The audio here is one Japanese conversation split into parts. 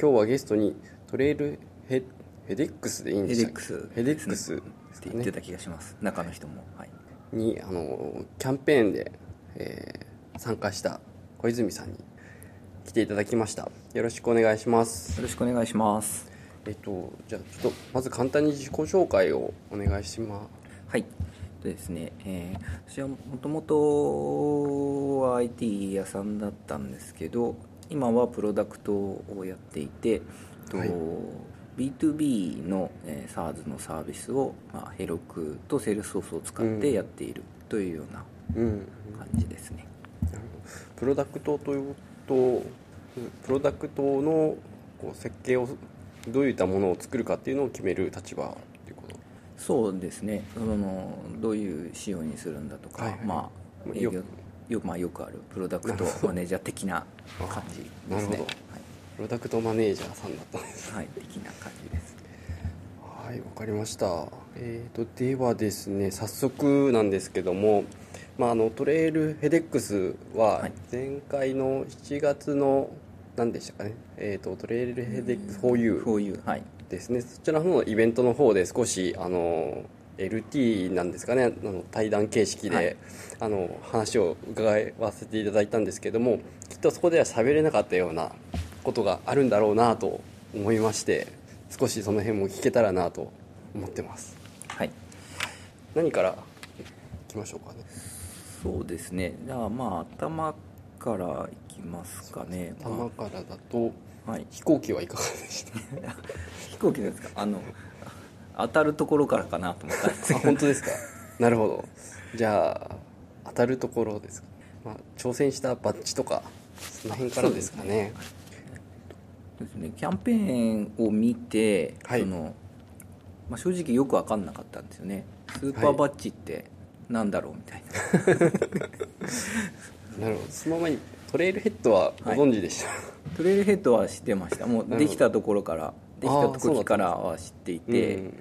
今日はゲストにトレイルヘヘデックスでいいんでしたっけヘデックス。ヘデックスって言ってた気がします。中の人もはい。にあのキャンペーンで、えー参加した小泉さんに来ていただきました。よろしくお願いします。よろしくお願いします。えっとじゃあちょっとまず簡単に自己紹介をお願いします。はい。でですね、えー私はもともとは IT 屋さんだったんですけど今はプロダクトをやっていて、とはい。B2B の、えー SARS のサービスを、まあ、ヘロクとセールスソースを使ってやっているというようなうん。感じですね、プロダクトというとうんプロダクトのこう設計をどういったものを作るかっていうのを決める立場っていうこと？そうですね。そのどういう仕様にするんだとか、はいはい。まあよ,、まあ、よくあるプロダクト マネージャー的な感じですね。なるほど。プロダクトマネージャーさんだったんですはい、はい、的な感じです。はいわかりました。えー、とではですね早速なんですけども、まあ、あのトレイルヘデックスははい。前回の7月の何でしたかね、えー、とトレイルヘデックス 4U こういうはい。ですね。そちらの方のイベントの方で少しあの LT なんですかねあの対談形式で、はい。あの話を伺わせていただいたんですけどもきっとそこでは喋れなかったようなことがあるんだろうなと思いまして少しその辺も聞けたらなと思ってます。はい。何からいきましょうかね。そうですね。じゃあまあ頭からいきますかね。頭からだとまあはい。飛行機はいかがでした？飛行機ですか？あの当たるところからかなと思った。んですあけど本当ですか？なるほど。じゃあ当たるところですか、まあ、挑戦したバッジとかその辺からですかね。ですね。キャンペーンを見て、はい。そのまあ、正直よく分かんなかったんですよね。スーパーバッジってなんだろうみたいな、なるほど。その前にトレイルヘッドはご存知でした、トレイルヘッドは知ってました。もうできたところからできた時からは知っていて、うん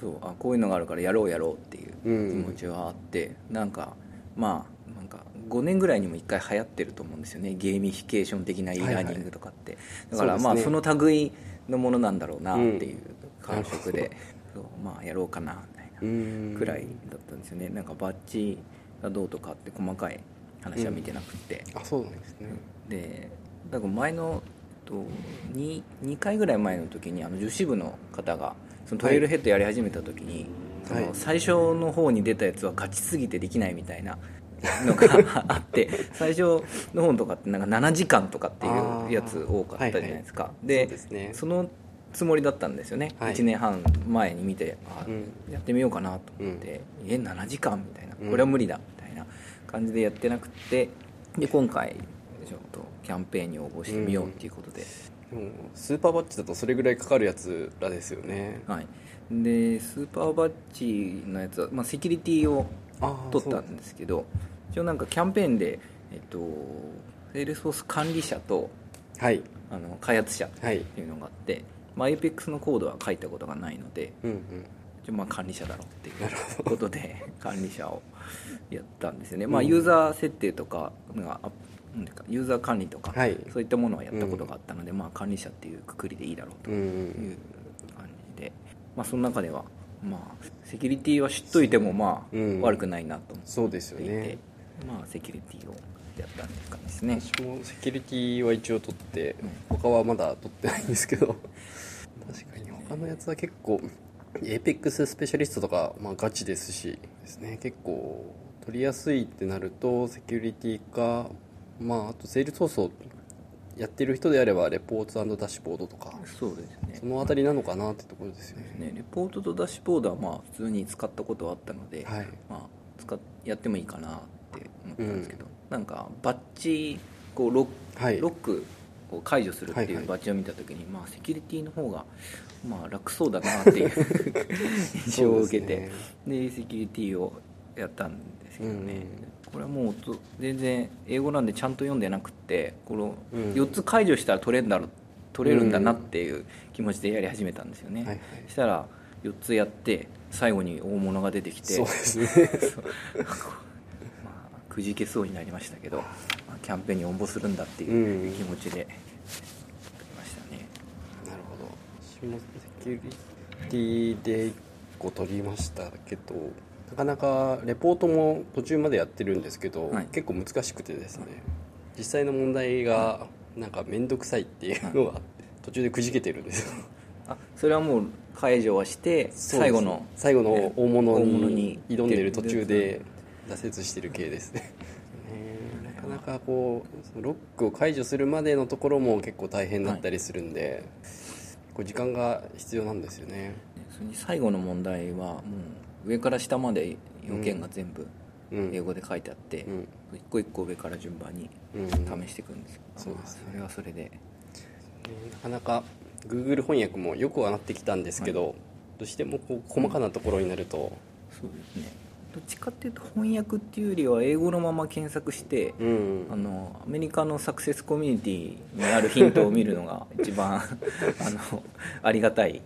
そうあこういうのがあるからやろうやろうっていううん。気持ちはあって、なんかまあなんか5年ぐらいにも1回流行ってると思うんですよね。ゲーミフィケーション的な e ラーニングとかって、だからまあその類のものなんだろうなっていう感触で、そうまあやろうかなみたいなうん。くらいだったんですよね。なんかバッジがどうとかって細かい話は見てなくて、あそうなんですね。でだから前のと 2, 2回ぐらい前の時にあの女子部の方がそのトレイルヘッドやり始めた時に、そのはい。最初の方に出たやつはガチすぎてできないみたいな のがあって最初の方とかってなんか7時間とかっていうやつ多かったじゃないですか、でそうですね。そのつもりだったんですよね、はい。1年半前に見てあ、うん。やってみようかなと思って、え7時間みたいな。うん。これは無理だみたいな感じでやってなくてで今回ちょっとキャンペーンに応募してみようっていうことで、でもスーパーバッジだとそれぐらいかかるやつらですよね。はい、でスーパーバッジのやつは、まあ、セキュリティを取ったんですけど一応なんかキャンペーンで、えっと、セールスフォース管理者とはい。あの開発者っはい。ていうのがあって、まあ、APEX のコードは書いたことがないのでうんうん。一応まあ管理者だろうっていうことで 管理者をやったんですよね、まあ、ユーザー設定とかがユーザー管理とか、はい。そういったものはやったことがあったので、まあ、管理者っていうくくりでいいだろうとうんういうん。感じで、まあ、その中では、まあ、セキュリティは知っといてもまあ、うん。悪くないなと思ってそうですよいて、ね。まあ、セキュリティをやったんですかですね。私もセキュリティは一応取ってうん。他はまだ取ってないんですけど確かに他のやつは結構 APEX スペシャリストとか、まあ、ガチですしですね。結構取りやすいってなるとセキュリティかまああとセールソースをやってる人であればレポートダッシュボードとかそうですね。そのあたりなのかなってところですよね。ねレポートとダッシュボードはまあ普通に使ったことはあったので、はい。まあ、使っやってもいいかなって思ったんですけど、なんかバッジこうロッ,、はい。ロックを解除するってはいはい。いうバッジを見た時に、まあ、セキュリティの方がまあ楽そうだなっていう 印象を受けてそうで,、セキュリティをやったんですけどね、うん。これはもうと全然英語なんでちゃんと読んでなくってこのうん。4つ解除したら取れるんだろう取れるんだなっていう気持ちでやり始めたんですよね、はいはい。そしたら4つやって最後に大物が出てきてそうですね。まあ、くじけそうになりましたけど、まあ、キャンペーンに応募するんだっていう気持ちでましたね。私もセキュリティで1個取りましたけどなかなかレポートも途中までやってるんですけど、はい。結構難しくてですね。実際の問題がなんか面倒くさいっていうのがあって途中でくじけてるんですよ。あそれはもう解除はして最後の最後の大物にに挑んでる途中で挫折してる系ですね。ねなかなかこうロックを解除するまでのところも結構大変だったりするんで、こう時間が必要なんですよね。最後の問題はもう上から下まで要件が全部うん。英語で書いてあって、うん。一個一個上から順番にうん。試していくんです。よ、そうですね。それはそれで。ねなかなか Google 翻訳もよくはなってきたんですけど、どうしてもこう細かなところになると、そうですね。どっちかっていうと翻訳っていうよりは英語のまま検索して、うん。あのアメリカのサクセスコミュニティにあるヒントを見るのが一番 あのありがたい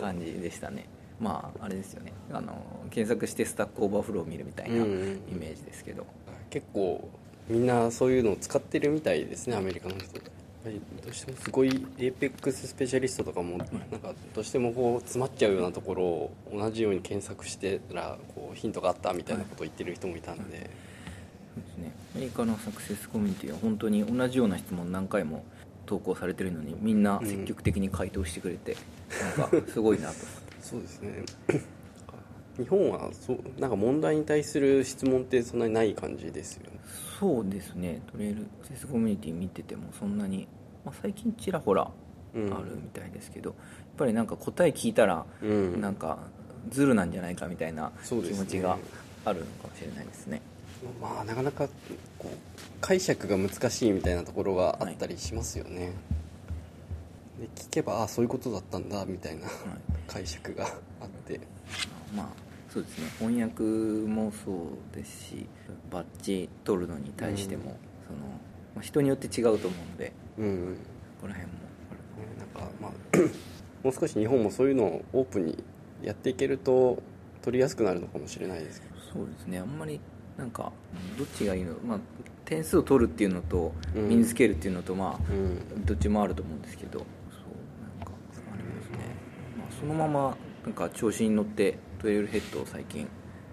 感じでしたねまああれですよね。あの検索してスタックオーバーフローを見るみたいなイうんうん。メージですけど、結構みんなそういうのを使ってるみたいですねアメリカの人。どうしてもすごい APEX スペシャリストとかもなんかどうしてもこう詰まっちゃうようなところを同じように検索してたらこうヒントがあったみたいなことを言ってる人もいたんで、そうですね。アメリカのサクセスコミュニティは本当に同じような質問何回も投稿されてるのにみんな積極的に回答してくれて、なんかすごいなとそうですね。日本はそうなんか問題に対する質問ってそんなにない感じですよね。そうですね。トレイルセスコミュニティ見ててもそんなに、まあ、最近ちらほらあうん。るみたいですけど、やっぱりなんか答え聞いたら、うん。なんかズルなんじゃないかみたいな気持ちがあるのかもしれないですね。まあなかなかこう解釈が難しいみたいなところがあったりしますよね、で聞けばああそういうことだったんだみたいな解釈があって。まあそうですね。翻訳もそうですしバッジ取るのに対しても、うん。そのまあ人によって違うと思うのでうん、うん。ねここら辺もなんかまあ もう少し日本もそういうのをオープンにやっていけると取りやすくなるのかもしれないですけど。そうですね。あんまりなんかどっちがいいのまあ点数を取るっていうのとうん。身につけるっていうのとまあ、うん。どっちもあると思うんですけどそうなんかありますね、まあ、そのままなんか調子に乗ってトレイルヘッドを最近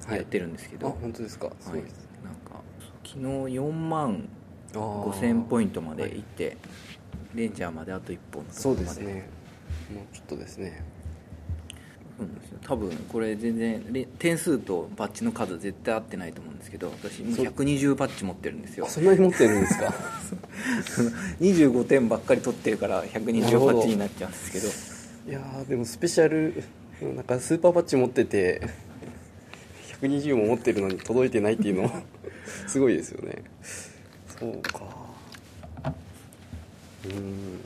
やってるんですけど、あ本当ですか？すはい、ごいです、なんか昨日4万あー5000ポイントまで行って、レンジャーまであと1本のとこそうろまですね。もうちょっとですね。そうなんですよ。多分これ全然レ点数とバッジの数絶対合ってないと思うんですけど私もう。そう120バッジ持ってるんですよ。あそんなに持ってるんですか？25点ばっかり取ってるからなる120ほどバッジになっちゃうんですけどいやーでもスペシャルなんかスーパーバッジ持ってて120も持ってるのに届いてないっていうのはすごいですよね。そうか。うーん。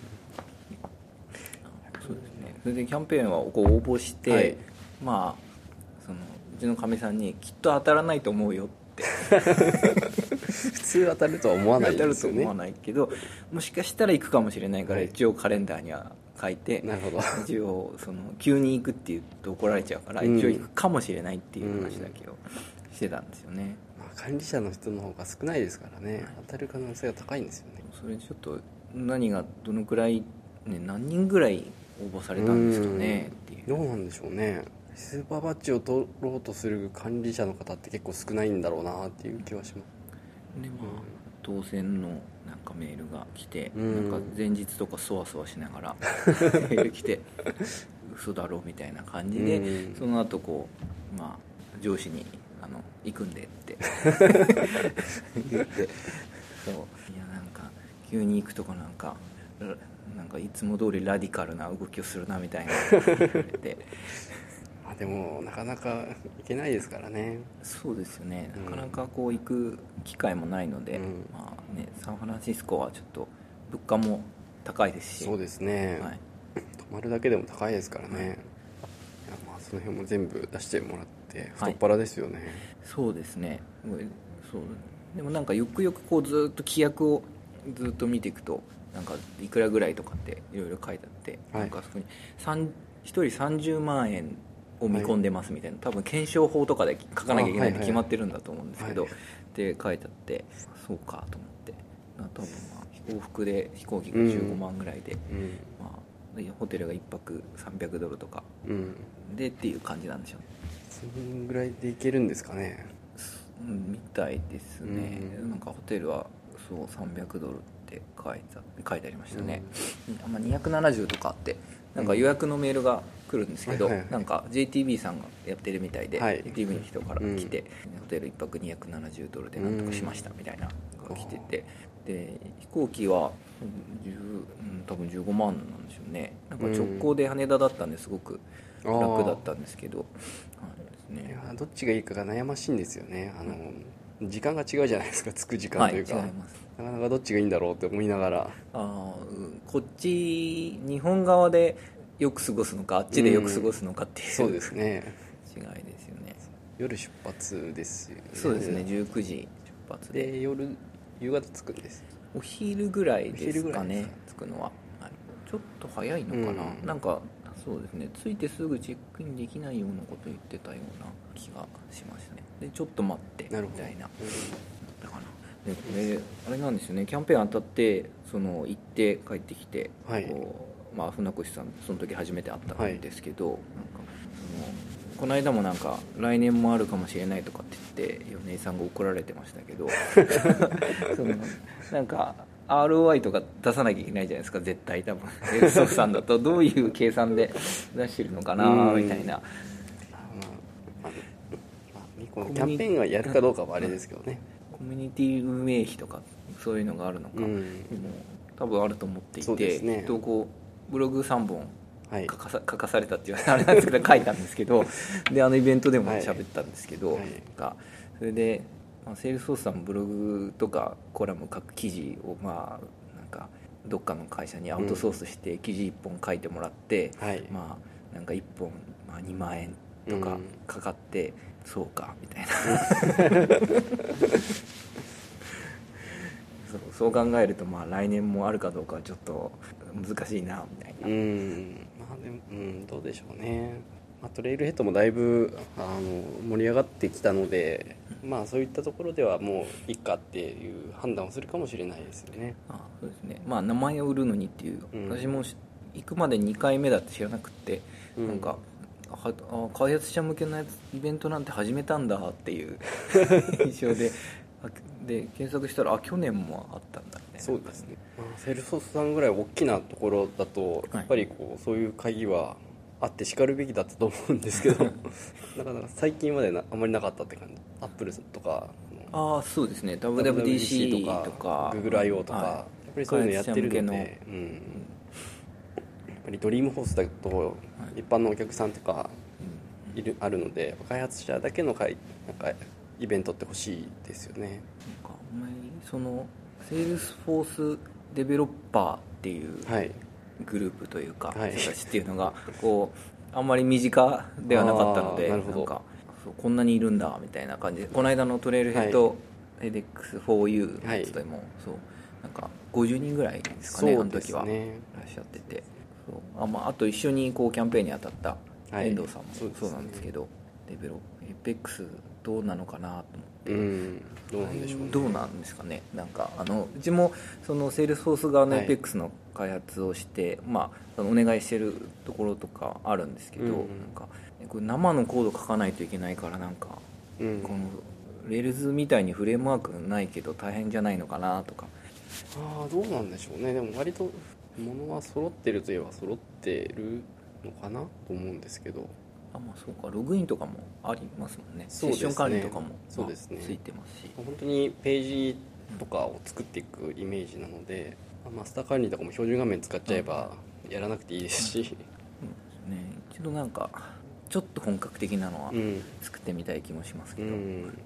そうですね。それでキャンペーンはこう応募して、はい。まあそのうちのかみさんに「きっと当たらないと思うよ」って。普通当たるとは思わない当たですよね。ると思わないけどもしかしたら行くかもしれないからはい。一応カレンダーには書いて、なるほど。一応その急に行くって言うと怒られちゃうからうん。一応行くかもしれないっていう話だけをしてたんですよね、まあ管理者の人の方が少ないですからね。当たる可能性が高いんですよね。それちょっと何がどのくらい、ね、何人ぐらい応募されたんですかねっていう。どうなんでしょうね。スーパーバッジを取ろうとする管理者の方って結構少ないんだろうなっていう気はします。でまあ当選のなんかメールが来て、うん。なんか前日とかそわそわしながら メール来て嘘だろみたいな感じで、うん。その後こうまあ上司にあの行くんでって。言って。そう。いやなんか急に行くとこなんかラなんかいつも通りラディカルな動きをするなみたいな。言われてまあでもなかなかいけないですからね。そうですよね。うん。なかなかこう行く機会もないので、うん。まあね、サンフランシスコはちょっと物価も高いですし。そうですね、はい、泊まるだけでも高いですからね、はいい、やまあその辺も全部出してもらってはい。太っ腹ですよね、そうですね。もうそうでもなんかよくよくこうずっと規約をずっと見ていくとなんかいくらぐらいとかっていろいろ書いてあって、はい。なんかそこに3 1人30万円を見込んでますみたいな、多分検証法とかで書かなきゃいけないって決まってるんだと思うんですけど、はいで書いてあってそうかと思って。な多分まあ往復で飛行機が15万ぐらいで、うん。まあでホテルが1泊300ドルとか。うん。でっていう感じなんでしょうね。そんぐらいでいけるんですかね。うんみたいですね、うん。なんかホテルはそう300ドルって書いた書いてありましたね、うん。まあ、270とかあってなんか予約のメールが来るんですけど、はいはいはい。なんか JTB さんがやってるみたいで、はい。JTB の人から来て、ホテル1泊270ドルでなんとかしましたみたいなのが来てて、で飛行機は10、うん、多分15万なんでしょうね。なんか直行で羽田だったんですごく楽だったんですけど、はいですいねやどっちがいいかが悩ましいんですよね。あの、時間が違うじゃないですか着く時間というか、ます。なかなかどっちがいいんだろうって思いながら。あこっち日本側でよく過ごすのかあっちでよく過ごすのかっていう、そうですね。違いですよね。夜出発ですよね。そうですね19時出発で。で夜夕方着くんです。お昼ぐらいですかね着くのは、はい、ちょっと早いのかな、うん。なんかそうですね。着いてすぐチェックインできないようなこと言ってたような気がしましたね。でちょっと待ってみたいな。だからでこれあれなんですよね。キャンペーン当たってその行って帰ってきて、はい。こうまあ、船越さんその時初めて会ったんですけど、なんかそのこの間もなんか来年もあるかもしれないとかって言って米井さんが怒られてましたけど そのなんか ROI とか出さなきゃいけないじゃないですか絶対多分。エルソフさんだとどういう計算で出してるのかなうんみたいな。キャンペーンがやるかどうかはあれですけどねコミュニティ運営費とかそういうのがあるのか、うんでも多分あると思っていて、すねきっとこうブログ3本はい。書かさ書かされたっていう あれなんですけど書いたんですけど であのイベントでもはい。喋ったんですけど、はそれで、まあ、セールスフォースさんもブログとかコラム書く記事をまあなんかどっかの会社にアウトソースして記事1本書いてもらって、はい。まあなんか1本、まあ、2万円とかうん。かかって、そうかみたいな。そうそう考えるとまあ来年もあるかどうかはちょっと難しいなみたいな、うん。まあでもうんどうでしょうね、まあ、トレイルヘッドもだいぶあの盛り上がってきたのでまあそういったところではもういいかっていう判断をするかもしれないですよね。あそうですね。まあ名前を売るのにっていう、うん。私もし行くまで2回目だって知らなくって、うん。なんかはあ開発者向けのやつイベントなんて始めたんだっていう 印象であで検索したらあ去年もあったんだそうですね、まあ、セールスフォースさんぐらい大きなところだとい。やっぱりこうそういう会議はあってしかるべきだったと思うんですけど なかなか最近までなあまりなかったって感じ。アップルとかああそうですね。WWDC とか GoogleIO とか、はい。やっぱりそういうのやってるので、うん、やっぱりドリームフォースだと一般のお客さんとかいるあるので開発者だけの会なんかイベントって欲しいですよね。なんかあんまりそのセールスフォースデベロッパーっていうはい。グループというか、はい。人たちっていうのがこうあんまり身近ではなかったのでなんかこんなにいるんだみたいな感じでこの間のトレイルヘッド、エデックス 4U のやつでも、そうなんか50人ぐらいですかねあそうでの時はいらっしゃってて。そうあ,、まあ、あと一緒にこうキャンペーンに当たったはい。遠藤さんもそうなんですけど、デベロエペックスどうなのかなと思って。うん。どうなんでしょうね。どうなんですかね。なんかあのうちもそのセールスフォース側のはい。APEX の開発をして、まあそのお願いしてるところとかあるんですけど、うんうん。なんかこれ生のコード書かないといけないからなんか、うん。このレールズみたいにフレームワークないけど大変じゃないのかなとか。ああどうなんでしょうね。でも割と物は揃ってるといえば揃ってるのかなと思うんですけどあまあそうかログインとかもありますもんね。ね。セッション管理とかもそうですね。まあついてますし。本当にページとかを作っていくイメージなので、まあマスター管理とかも標準画面使っちゃえばやらなくていいですし、そうですね一度なんかちょっと本格的なのはうん、作ってみたい気もしますけど、うん、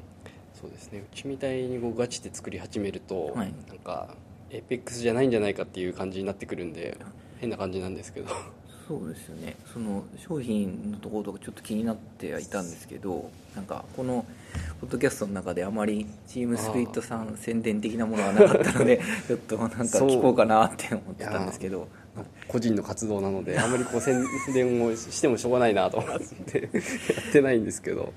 そうですね。うちみたいにこうガチで作り始めると、はい。なんかエイペックスじゃないんじゃないかっていう感じになってくるんで変な感じなんですけどそうですよね。その商品のところとかちょっと気になってはいたんですけどなんかこのポッドキャストの中であまりチームスピリットさん宣伝的なものはなかったので ちょっとなんか聞こうかなって思ってたんですけど。個人の活動なのであんまりこう宣伝をしてもしょうがないなと思ってやってないんですけど、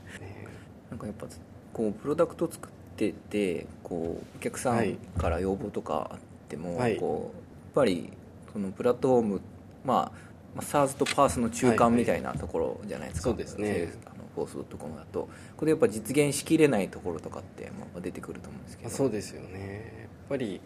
なんかやっぱこうプロダクト作っててこうお客さんから要望とかあっても、はい。こうやっぱりそのプラットフォームまあまあ SARS と PARS の中間みたいなところじゃないですか、はいはい。そうですね。あのフォースドットコムだと。これでやっぱ実現しきれないところとかってまあ出てくると思うんですけど。まあそうですよね。やっぱり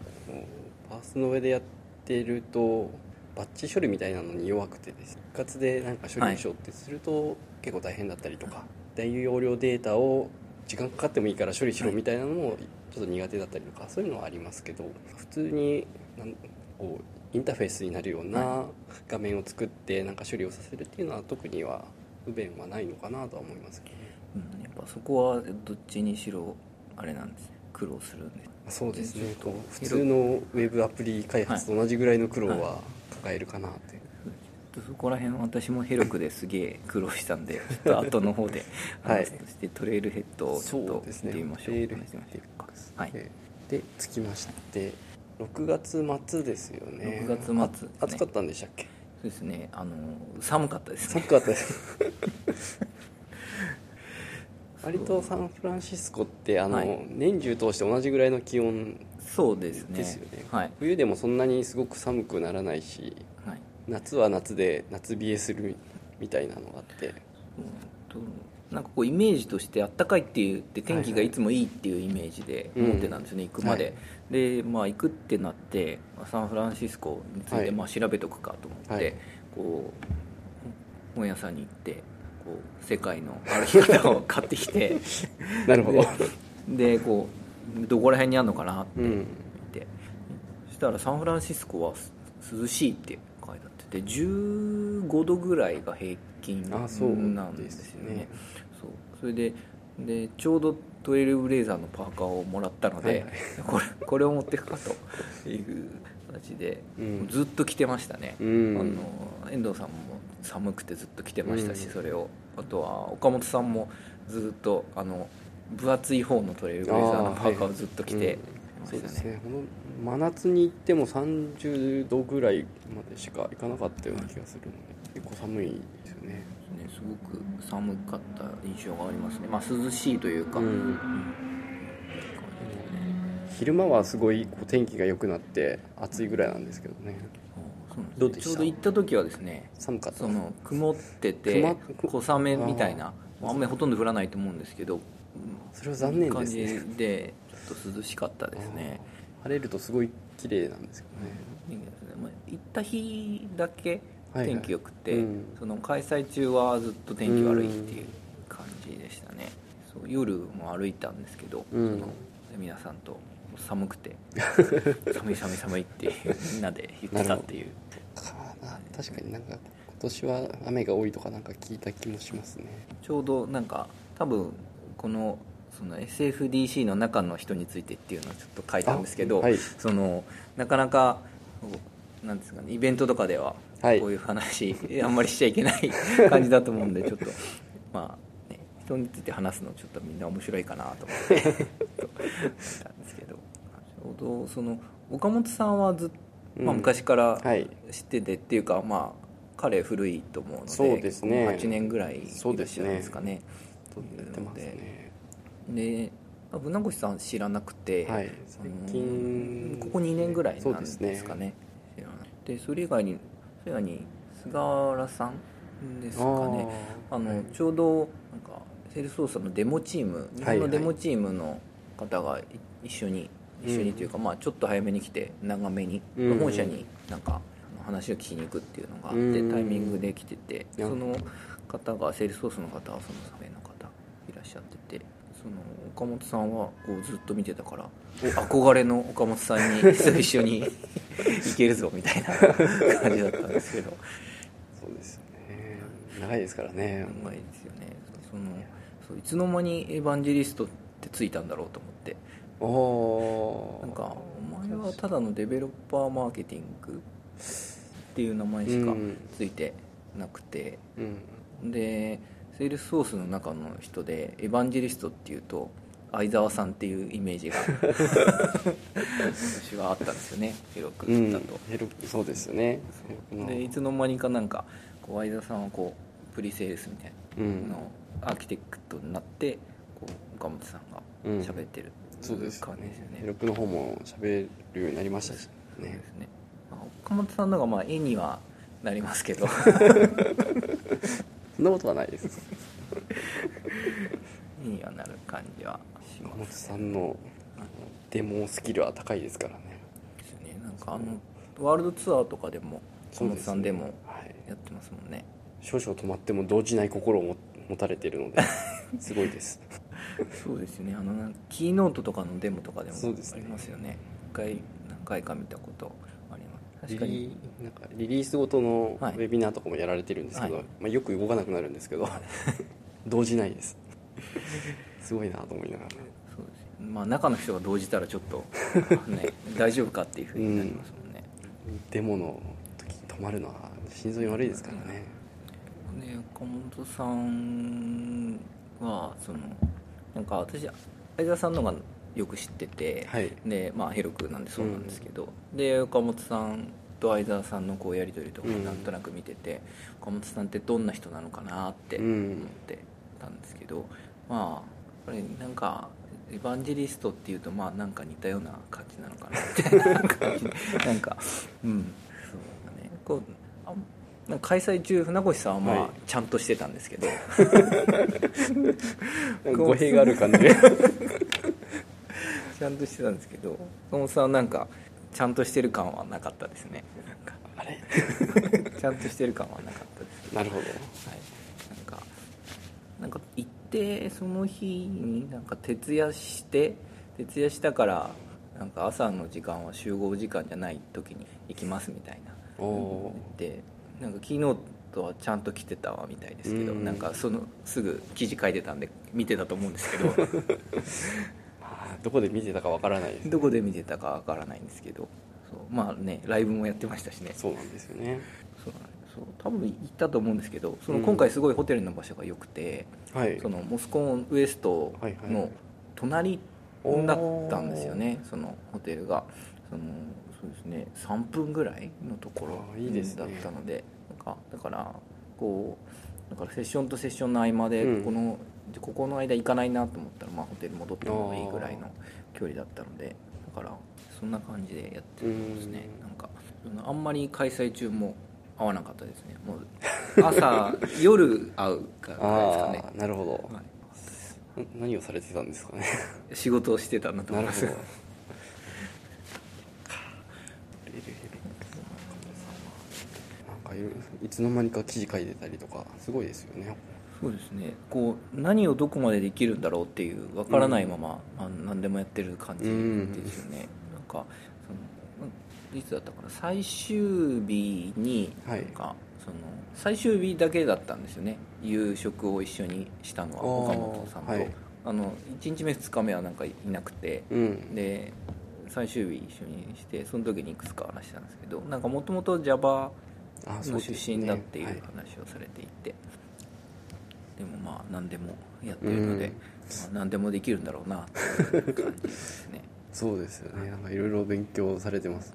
パースの上でやってるとバッチ処理みたいなのに弱くてです。一括でなんか処理をしようってすると結構大変だったりとか大容量データを時間かかってもいいから処理しろみたいなのもちょっと苦手だったりとかそういうのはありますけど普通になんこうインターフェースになるような画面を作ってなんか処理をさせるっていうのは特には不便はないのかなとは思いますけど。ねうん、やっぱそこはどっちにしろあれなんですね。苦労するんで。そうですね。と。普通のウェブアプリ開発と同じぐらいの苦労は抱えるかなって、ちょっとそこら辺私もヘロクですげえ 苦労したんでちょっと後の方で はい。話としてトレイルヘッドをちょっと見そうですね。てみましょう。レール話してみましょうか。はい。ででつきまして6月末ですよね。6月末ね。あ暑かったんでしたっけ？そうですね。あの寒かったです。ね寒かったです。割とサンフランシスコってあの、はい。年中通して同じぐらいの気温そうですね。ですよね。はい、冬でもそんなにすごく寒くならないしはい。夏は夏で夏冷えするみたいなのがあって。うんとなんかこうイメージとしてあったかいっていうって天気がいつもいいっていうイメージで思ってたんですよね、行くまで、はいでまあ行くってなってまあサンフランシスコについはいてまあ調べとくかと思って、はいこう本屋さんに行ってこう世界の歩き方を買ってきて なるほど。ででこうどこら辺にあるのかなってうん。見て、そしたらサンフランシスコはす涼しいって書いてあってて15度ぐらいが平均なんですよね。そう。それででちょうどトレイルブレイザーのパーカーをもらったので、はいはい。これこれを持っていくかという形で、うん。ずっと着てましたね、うん。あの遠藤さんも寒くてずっと着てましたし、うん。それを。あとは岡本さんもずっとあの分厚い方のトレイルブレイザーのパーカーをずっと着てまそうしたね。ですね。この真夏に行っても30度ぐらいまでしか行かなかったような気がするので結構寒いですごく寒かった印象がありますね。まあ涼しいというか、うん。うん。昼間はすごい天気が良くなって暑いぐらいなんですけどね。どうでした？ちょうど行った時はですね寒かった？その曇ってて曇小雨みたいな雨ほとんど降らないと思うんですけどそれは残念ですね。感じでちょっと涼しかったですね。晴れるとすごい綺麗なんですよね。ね。まあ行った日だけはいはい。天気良くて、うん。その開催中はずっと天気悪いっていう感じでしたね。そう夜も歩いたんですけど、うん。その皆さんと寒くて 寒い寒い寒いってみんなで言ってたっていう。かな確かになんか今年は雨が多いとかなんか聞いた気もしますね。ちょうどなんか多分このその SFDC の中の人についてっていうのをちょっと書いたんですけど、あはい。そのなかなかなんですかねイベントとかではこはい。ういう話、あんまりしちゃいけない感じだと思うんでちょっと。まあ、ね、人について話すのちょっとみんな面白いかなと思って たんですけど。ちょうどその岡本さんはずっと、まあ、うん昔からはい。知っててっていうか、まあ彼古いと思うのでそうですね。8年ぐらいいそうですねらっしゃるんですかね。と言ってますね。でまあ船越さん知らなくて、はい。最近ここ2年ぐらいなんでそうですかね。知らない。でそれ以外にそれ以外に菅原さんですかね。あの、はい。ちょうどなんかセールスソースのデモチーム日本のデモチームの方がい一緒に一緒にというか、まあ、ちょっと早めに来て長めに、うん。本社になんか話を聞きに行くっていうのがあって、うん。タイミングで来ててその方がセールスソースの方はそのサメの方いらっしゃっててその岡本さんはこうずっと見てたからお憧れの岡本さんに一緒に行けるぞみたいな感じだったんですけど。そうですよね。長いですからね。長いですよね。そのそういつの間にエヴァンジェリストってついたんだろうと思って。なんかお前はただのデベロッパーマーケティングっていう名前しかうん。ついてなくて、うん。でセールスソースの中の人でエヴァンジェリストっていうと相沢さんっていうイメージが私はあったんですよね。広くうんだと、ヘロそうですよね。でいつの間にかなんかこう相沢さんはこうプリセールスみたいうん。なのアーキテクトになってこう岡本さんが喋ってるそうです感じですよね。ヘロクの方も喋るようになりましたしね。そうですね。まあ岡本さんのがまあ絵にはなりますけど そんなことはないです。にはなる感じはし岡ます本さんのデモスキルは高いですからね。ですよね。なんかあのワールドツアーとかでも小本さんでもはい、やってますもんね。少々止まっても動じない心を持持たれているので すごいです。そうですよね。あのなんかキーノートとかのデモとかでもありますよね。一回何回か見たこと確かに。リなんかリリースごとのウはい。ェビナーとかもやられてるんですけど、はい。まあ、よく動かなくなるんですけど 動じないです。すごいなと思いながら。そうですまあ中の人が動じたらちょっと ね大丈夫かっていうふうになりますもんね、デモの時に止まるのは心臓に悪いですからね。で岡本さんはそのなんか私相沢さんのがよく知ってて、はい。でまあヘロクなんでそうなんですけど、で岡本さんと相沢さんのこうやり取りとかうん。なんとなく見てて、岡本さんってどんな人なのかなってう思っんてたんですけど、まあこれなんかエヴァンジェリストっていうとまあなんか似たような感じなのかなみたいな感じなんかうん。そうだね。こうあ開催中船越さんはまあ、はい。ちゃんとしてたんですけど。語弊がある感じ。で ちゃんとしてたんですけど岡本さんはなんかちゃんとしてる感はなかったですね。なんかあれ？ちゃんとしてる感はなかったです。なるほど。はい、なんかなんか行ってその日になんか徹夜して徹夜したからなんか朝の時間は集合時間じゃない時に行きますみたいな。でなんか昨日とはちゃんと来てたわみたいですけどうん。なんかそのすぐ記事書いてたんで見てたと思うんですけど どこで見てたかわからない。ですねどこで見てたかわからないんですけど。そう。まあねライブもやってましたしね。そうなんですよね。そうそう多分行ったと思うんですけどそのうん。今回すごいホテルの場所が良くて、はい。そのモスコンウエストはいはいの隣だったんですよね、そのホテルが。そのそうですね3分ぐらいのところいいですね。だったのでなんかだからこうだからセッションとセッションの合間でうん。この、ここの間行かないなと思ったら、まあ、ホテル戻ってもいいぐらいの距離だったのでだからそんな感じでやってるんですね。うん。なんかあんまり開催中も会わなかったですね。もう朝 夜会うかぐらいですかね。なるほど、はい。な何をされてたんですかね。仕事をしてたんだと思います。なるほど。いつの間にか記事書いてたりとかすごいですよねそうですね。こう何をどこまでできるんだろうっていうわからないまま、まあ、何でもやってる感じですよね、なんかそのいつだったかな。最終日にはい。なんか、その最終日だけだったんですよね。夕食を一緒にしたのは岡本さんと、はい。あの1日目2日目はなんかいなくて、うん。で最終日一緒にしてその時にいくつか話したんですけどなんかもともと Java の出身だっていうはい。話をされていて、でもまあ何でもやってるので、うん。まあ、何でもできるんだろうなっていう感じですね。そうですよね。なんかいろいろ勉強されてます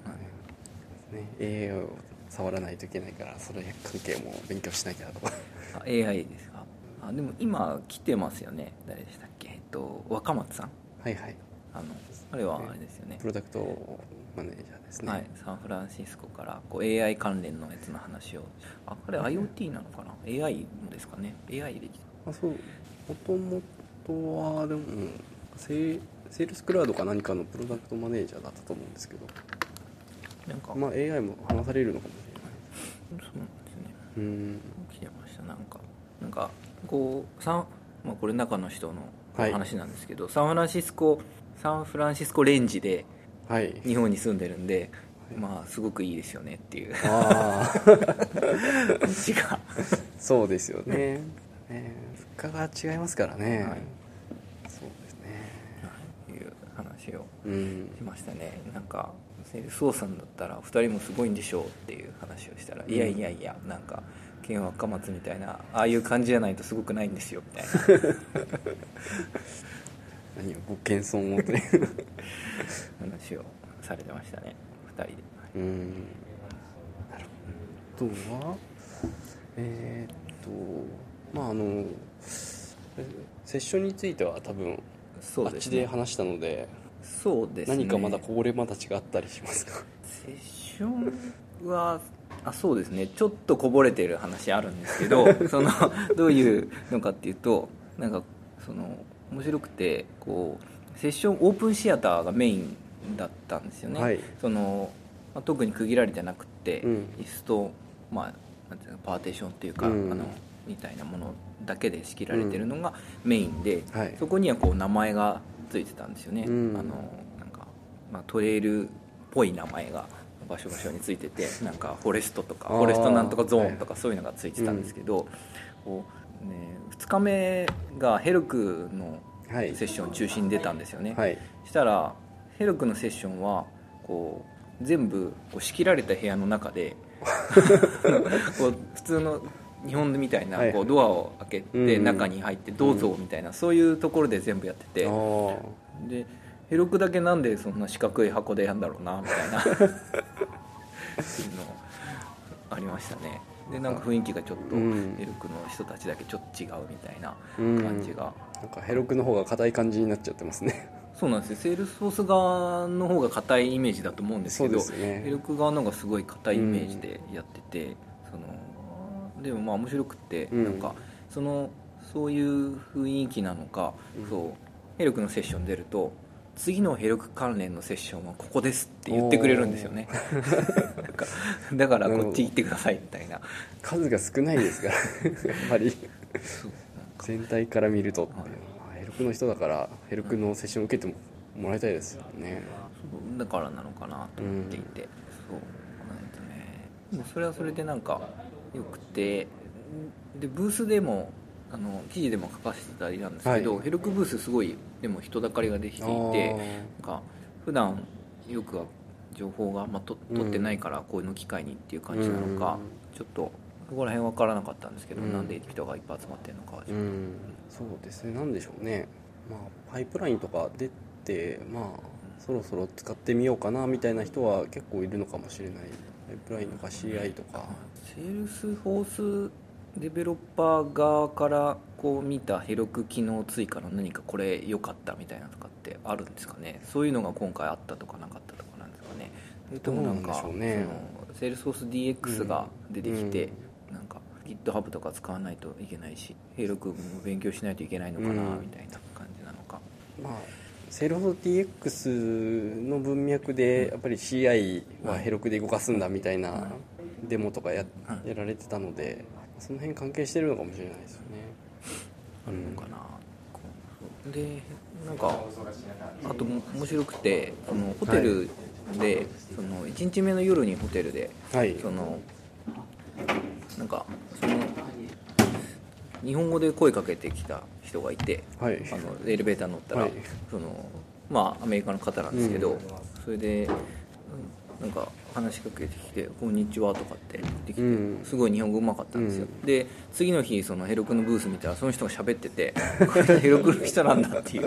ね,、ね AI を触らないといけないからそれ関係も勉強しなきゃとか。あ AI ですか？あでも今来てますよね。誰でしたっけ？えっと若松さん。はいはい。あのあれはあれですよね。プロダクトマネージャーですね、はい、サンフランシスコからこう AI 関連のやつの話を。あこれ IoT なのかな？AI ですかね？AI できあそう。もともとはでも、うんセーセールスクラウドか何かのプロダクトマネージャーだったと思うんですけど、なんか、まあ、AI も話されるのかもしそうなんですね。れないうん。来てましたなんか。なんかこうサン、まあ、これ中の人のはい。話なんですけど、サンフランシスコサンフランシスコレンジではい日本に住んでるんで、まあすごくいいですよねっていう。ああ そうですよね。ね物価が違いますからね、はい。そうですね。い。う話をうん。しましたね。なんかセールスオーさんだったら2人もすごいんでしょうっていう話をしたら、いやいやいやなんか剣若松みたいなああいう感じじゃないとすごくないんですよみたいな 何をご謙遜をという。話をされてましたね。2人で。うん。なるほど。あとはえーっとまああのセッションについては多分あっちそうですね。で話したのでそうですね。何かまだこぼれまた違ったりしますか？セッションはあそうですね。ちょっとこぼれてる話あるんですけど そのどういうのかっていうとなんかその面白くてこうセッションオープンシアターがメインだったんですよね、はい。そのまあ、特に区切られてなくて、うん。椅子と、まあ、なんていうのパーテーションっていうか、うん。あのみたいなものだけで仕切られてるのがメインで、はい。そこにはこう名前がついてたんですよね、うん。あのなんか、まあ、トレイルっぽい名前が場所場所についてて なんかフォレストとかフォレストなんとかゾーンとかそういうのがついてたんですけど、こうね、2日目がヘルクのはい。セッション中心に出たんですよね、はい。したらヘルクのセッションはこう全部こう仕切られた部屋の中で こう普通の日本みたいなはいこうドアを開けてうん中に入ってどうぞみたいなそういうところで全部やってて。でヘロクだけなんでそんな四角い箱でやんだろうなみたいな。っていうのありましたねでなんか雰囲気がちょっとうん。ヘロクの人たちだけちょっと違うみたいなうん。感じが。なんかヘロクの方が硬い感じになっちゃってますね。そうなんですよ。セールスフォース側の方が硬いイメージだと思うんですけどすよね。ヘロク側の方がすごい硬いイメージでやってて、そのでもまあ面白くって、うん。なんかそのそういう雰囲気なのか、うん。そうヘルクのセッション出ると次のヘルク関連のセッションはここですって言ってくれるんですよね。だからこっち行ってくださいみたいな。数が少ないですから。やっぱり。全体から見るとはい。ヘルクの人だからヘルクのセッション受けてももらいたいですよね。だからなのかなと思っていて、そうなんですね。でもそれはそれでなんかよくて。でブースでもあの記事でも書かせてたりなんですけど、はい。ヘルクブースすごいでも人だかりができていてなんか普段よくは情報が、まあ、と取ってないからこういうの機会にっていう感じなのか、ちょっとそこら辺分からなかったんですけど、うん。なんで人がいっぱい集まってるのかはちょっと。うん。そうですね。なんでしょうね。まあパイプラインとか出てまあそろそろ使ってみようかなみたいな人は結構いるのかもしれない。パイプラインとか CI とか。セールスフォースデベロッパー側からこう見た Heroku 機能追加の何かこれ良かったみたいなとかってあるんですかね？そういうのが今回あったとかなかったとかなんですかね？それともなんかそのセールスフォース DX が出てきて、なんか GitHub とか使わないといけないし Heroku も勉強しないといけないのかなうんみたいな感じなのか、まあ Salesforce DX の文脈でやっぱり CI はヘロクで動かすんだみたいなデモとかやはいやられてたのでその辺関係してるのかもしれないですよね。あるのかな、こうでなんかあとも面白くてそのホテルで、その1日目の夜にホテルではい。そのなんかその日本語で声かけてきた人がいてはい。あのエレベーター乗ったら、はい。そのまあアメリカの方なんですけど、うん。それでうんなんか話しかけてきて「こんにちは」とかって言ってきて、うん。すごい日本語うまかったんですよ、うで次の日そのヘロクのブース見たらその人が喋っててこれヘロクの人なんだっていう。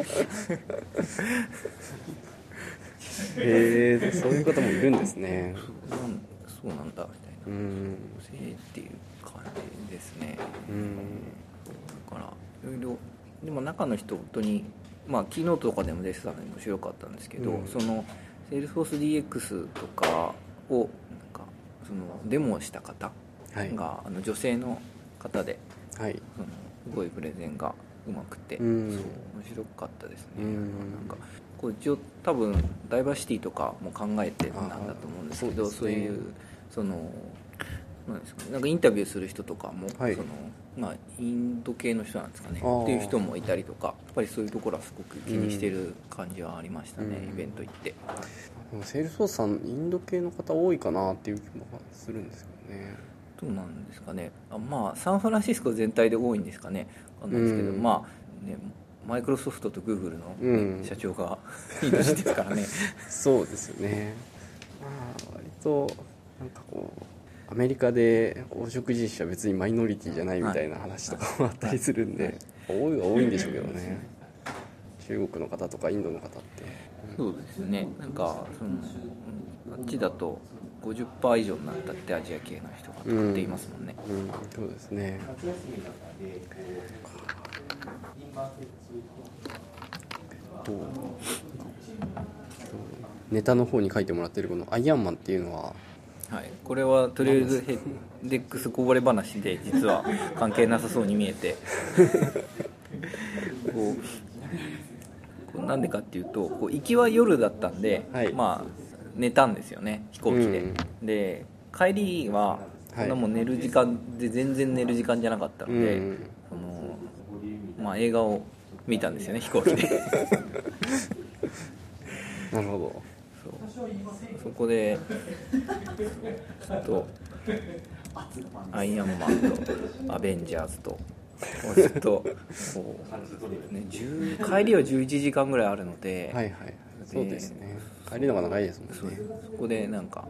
へえそういう方もいるんですね。そうなんだみたいな。うん。せーっていう感じですね。うん。だからいろいろでも中の人本当にまあキーノートとかでも出てたので面白かったんですけど、うん。その Salesforce DX とかをなんかそのデモをした方はい。が、あの女性の方ではい。そのすごいプレゼンがうまくて、うん。そう面白かったですね、うん。なんかこう一応多分ダイバーシティとかも考えてなんだと思うんですけどあそうね。いうそのなんですかね。なんかインタビューする人とかも、はい。そのまあ、インド系の人なんですかね。っていう人もいたりとかやっぱりそういうところはすごく気にしてる感じはありましたね、うん。イベント行ってでもセールスフォースさんインド系の方多いかなっていう気もするんですけどね。どうなんですかね。あまあサンフランシスコ全体で多いんですかね。わかんないですけど、うん。まあねマイクロソフトとグーグルの、うん。社長がインド人ですからね。そうですよね。まあ割となんかこうアメリカで黄色人種は別にマイノリティじゃないみたいな話とかもあったりするんで、多いは多いんでしょうけどね。中国の方とかインドの方ってそうですね。なんかそのうんあっちだと50%以上になったってアジア系の人がとかって言いますもんね、うん。そうですね。とネタの方に書いてもらってるこのアイアンマンっていうのははい、これはとりあえずヘッデックスこぼれ話で実は関係なさそうに見えて。こうなんでかっていうとこう行きは夜だったんで、はい。まあ寝たんですよね飛行機で、で帰りははい。そんなもう寝る時間で全然寝る時間じゃなかったので、うん。そのまあ、映画を見たんですよね飛行機で。なるほど。そう。そこでちょっとアイアンマンとアベンジャーズとずっとこう、ね、10帰りは11時間ぐらいあるので、はいはいそうですね。帰りのが長いですもんね。そこでなんか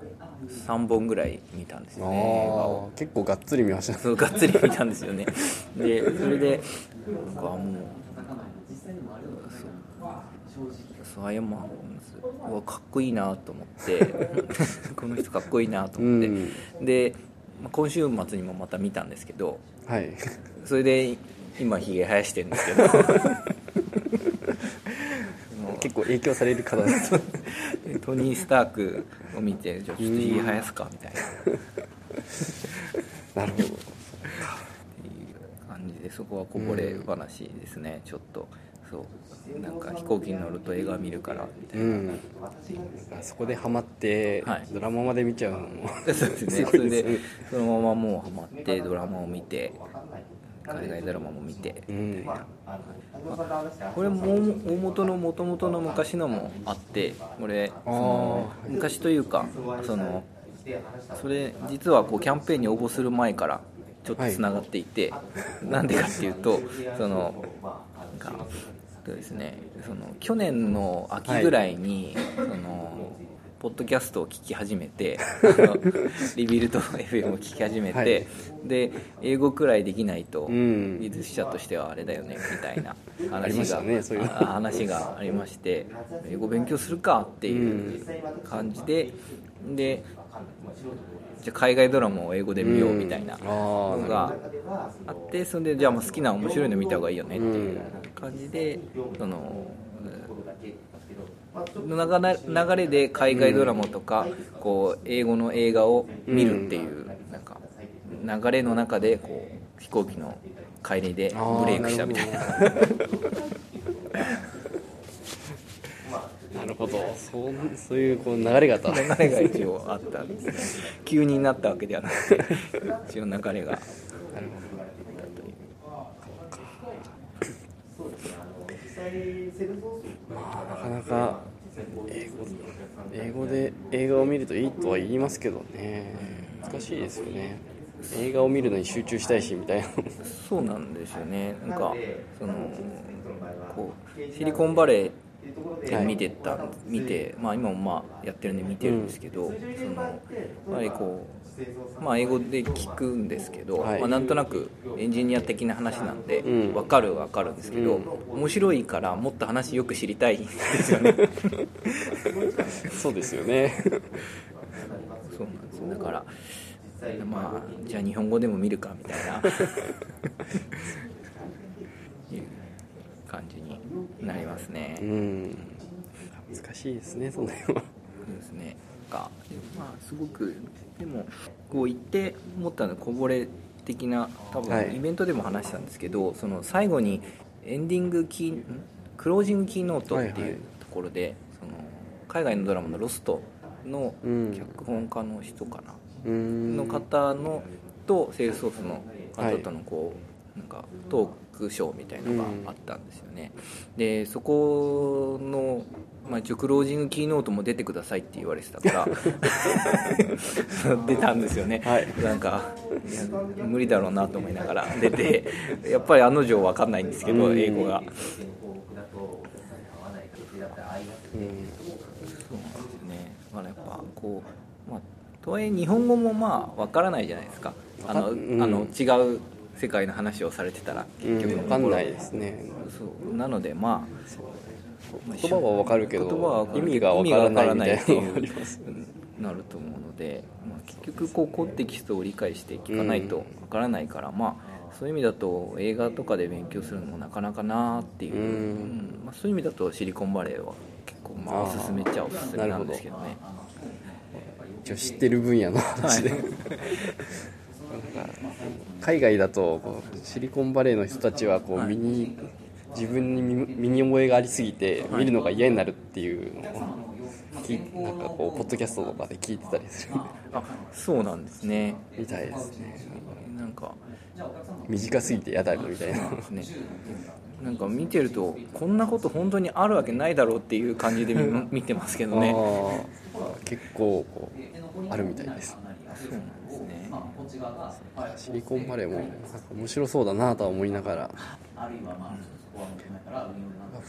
3本ぐらい見たんですよね結構がっつり見ました。ねそうがっつり見たんですよね。でそれでなんかもうそうそうアイアンマンうわかっこいいなと思って この人かっこいいなと思って、うん。でまあ今週末にもまた見たんですけどはい。それで今ひげ生やしてるんですけど。結構影響される方です トニー・スタークを見てじゃあちょっとひげ生やすかみたいな。なるほど。っていう感じでそこはこぼれ話ですね、ちょっとそう。なんか飛行機に乗ると映画見るからみたいな、うん。そこでハマってはい。ドラマまで見ちゃうのも。そうですね。すそれでそのままもうハマってドラマを見て海外ドラマも見てうん。これも大元の元々の昔のもあってこれその昔というかそのそれ実はこうキャンペーンに応募する前からちょっとつながっていて、なんでかっていうとそのなんかそうですね。その去年の秋ぐらいに、そのポッドキャストを聞き始めて リビルド FM を聞き始めて、はい。で英語くらいできないと、うん。技術者としてはあれだよねみたいな話が話がありまして英語勉強するかっていう感じででじゃあ海外ドラマを英語で見ようみたいなのがあってそれでじゃあもう好きな面白いの見た方がいいよねっていう感じでその流れ流れで海外ドラマとかこう英語の映画を見るっていうなんか流れの中でこう飛行機の帰りでブレイクしたみたいななるほど。そうそういうこう流れがあった。流れが一応あったんですね。急になったわけではなくて一応流れが。なるほどまあなかなか英語英語で映画を見るといいとは言いますけどね。難しいですよね。映画を見るのに集中したいしみたいな。そうなんですよね。なんかそのこうシリコンバレーで見てた、見て、まあ、今もまあやってるんで見てるんですけど、そのやっぱりこう、まあ、英語で聞くんですけど、はい。まあ、なんとなくエンジニア的な話なんで、うん。分かるは分かるんですけど、うん。面白いからもっと話よく知りたいんですよね。そうですよね。そうなんですよ。だからまあじゃあ日本語でも見るかみたいな 感じになりますね、うん。難しいですねその辺は。そうですね。なんかまあすごくでもこう言って思ったのはこぼれ的な多はい。分イベントでも話したんですけど、その最後にエンディングキーんクロージングキーノートってはいはい。いうところで、その海外のドラマの「ロスト」のうん。脚本家の人かな、うん。の方のとセールスオフの方とのこう、なんかトークショーみたいのがあったんですよね、でそこの、まあ、クロージングキーノートも出てくださいって言われてたから 出たんですよね、はい。なんか無理だろうなと思いながら出てやっぱり案の定分かんないんですけどうん。英語が。うん。そうなんですよね。だからやっぱこう、まあ、とはいえ日本語もまあわからないじゃないですか。あの、うん。あの違う世界の話をされてたら結局のところ。分かんないですね。そう。なのでまあ言葉は分かるけど意味が分からないみたいなると思うので、まあ、結局こうコンテキストを理解して聞かないとわからないから、まあそういう意味だと映画とかで勉強するのもなかなかなっていう、うん。うん。まあ、そういう意味だとシリコンバレーは結構まああおーすすめっちゃおすすめなんですけどね。一応知ってる分野の話で、はい海外だとこうシリコンバレーの人たちはこうはい身に自分に身身に覚えがありすぎて見るのが嫌になるっていうのをなんかこうポッドキャストとかで聞いてたりする。あそうなんですね。みたいですね。なんか。短すぎて嫌だみたいな。ね。なんか見てるとこんなこと本当にあるわけないだろうっていう感じで見 見てますけどね。結構こうあるみたいです。そうなんシリコンバレーも面白そうだなとは思いながら。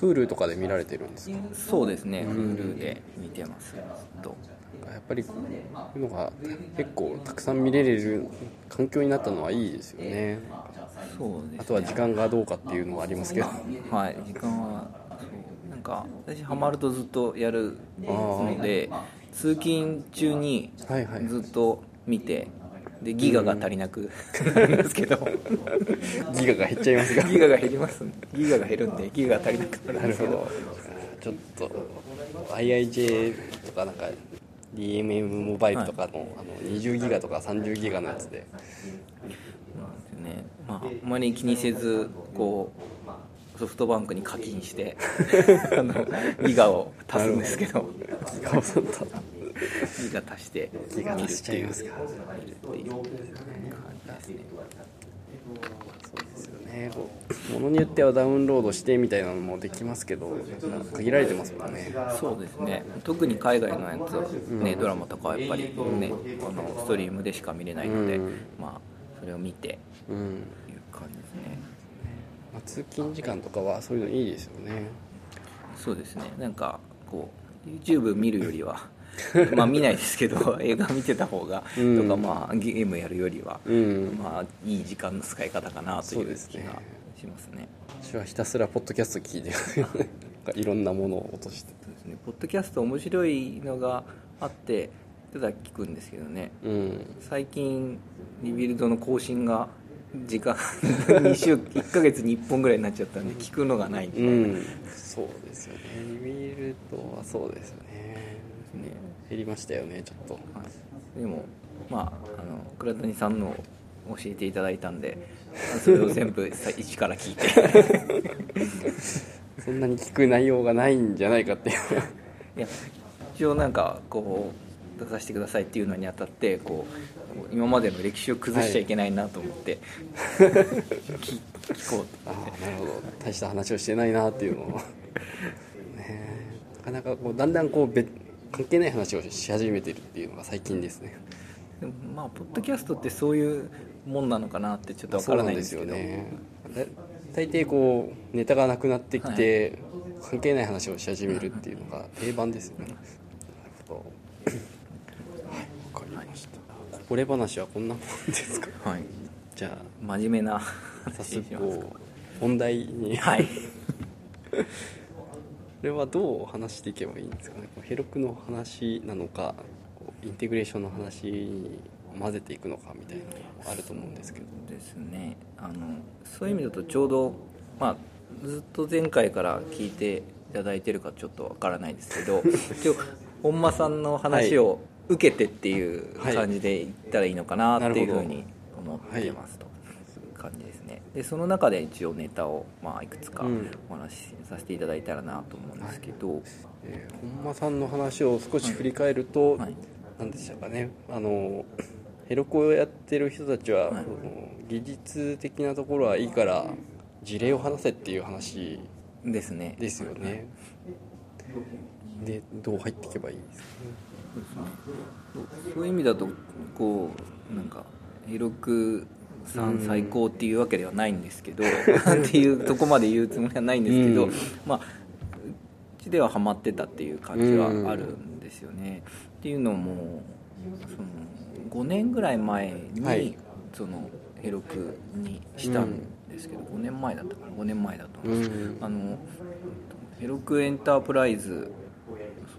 Hulu とかで見られてるんですかそうですね。Hulu で見てます。と。やっぱりこういうのが結構たくさん見れる環境になったのはいいですよね。そうですね。あとは時間がどうかっていうのもありますけど。はい。時間はなんか私ハマるとずっとやるので通勤中にはいはい。ずっと見てでギガが足りなくなるんですけど。ギガが減っちゃいますが。ギガが減りますギガが減るんでギガが足りなくなるんですけど。ちょっと IIJ とかなんか DMM モバイルとかの,、あの20ギガとか30ギガのやつで。ですね。まああんまり気にせずこうソフトバンクに課金して あのギガを足すんですけど。ギガを取ったギガ足してギガ見る足しちゃいますか。そうですよね。ものによってはダウンロードしてみたいなのもできますけど限られてますもんね。そうですね。特に海外のやつはね、ドラマとかはやっぱりねあのストリームでしか見れないので、うん。まあそれを見てうん、いう感じですね。まあ、通勤時間とかはそういうのいいですよね。そうですね。なんかこう YouTube 見るよりは まあ見ないですけど 映画見てた方が、うん。とかまあゲームやるよりは、うん。まあいい時間の使い方かなという気がしますね。私はひたすらポッドキャスト聞いて いろんなものを落として。そうですね。ポッドキャスト面白いのがあってただ聞くんですけどね。うん。最近リビルドの更新が時間2週1ヶ月に1本ぐらいになっちゃったんで聞くのがないみたいな、うん。そうですよね。リビルドはそうですよねね減りましたよねちょっと。はい。でもまああの倉谷さんのを教えていただいたんでそれを全部さ一から聞いて。そんなに聞く内容がないんじゃないかっていう。いや一応なんかこう出させてくださいっていうのにあたってこう今までの歴史を崩しちゃいけないなと思って、聞聞こうとああなるほど。大した話をしてないなっていうのを。ねえ。なかなかこうだんだんこう別関係ない話をし始めてるっていうのが最近ですね。でもまあポッドキャストってそういうもんなのかなってちょっとわからないんですけど。そうなんですよね。だ大抵こうネタがなくなってきて、関係ない話をし始めるっていうのが定番ですよね。なるほど。はいわかりました。こぼれ話はこんなもんですか？はい。じゃ真面目なあ早話速本題に。はい。こ れはどう話していけばいいんですかね？こうヘロクの話なのかこうインテグレーションの話に混ぜていくのかみたいなのもあると思うんですけど。ですね。あのそういう意味だとちょうど、まあ、ずっと前回から聞いていただいてるかちょっとわからないですけど 一応本間さんの話を受けてっていう感じで言ったらいいのかなっていうふうに思ってますとでその中で一応ネタを、まあ、いくつかうん。お話しさせていただいたらなと思うんですけど、えー本間さんの話を少し振り返ると、はい。何でしたかね。あのヘロクをやってる人たちは、はい。技術的なところはいいから事例を話せっていう話ですね。ですよね、でどう入っていけばいいですかね。そうそういう意味だとこうなんかヘロクさん最高っていうわけではないんですけど、っていうとこまで言うつもりはないんですけど、うん。まあうちではハマってたっていう感じはあるんですよね。っていうのもその5年ぐらい前に、はい。そのヘロクにしたんですけど、5年前だったかな5年前だと思うん。ですあのヘロクエンタープライズ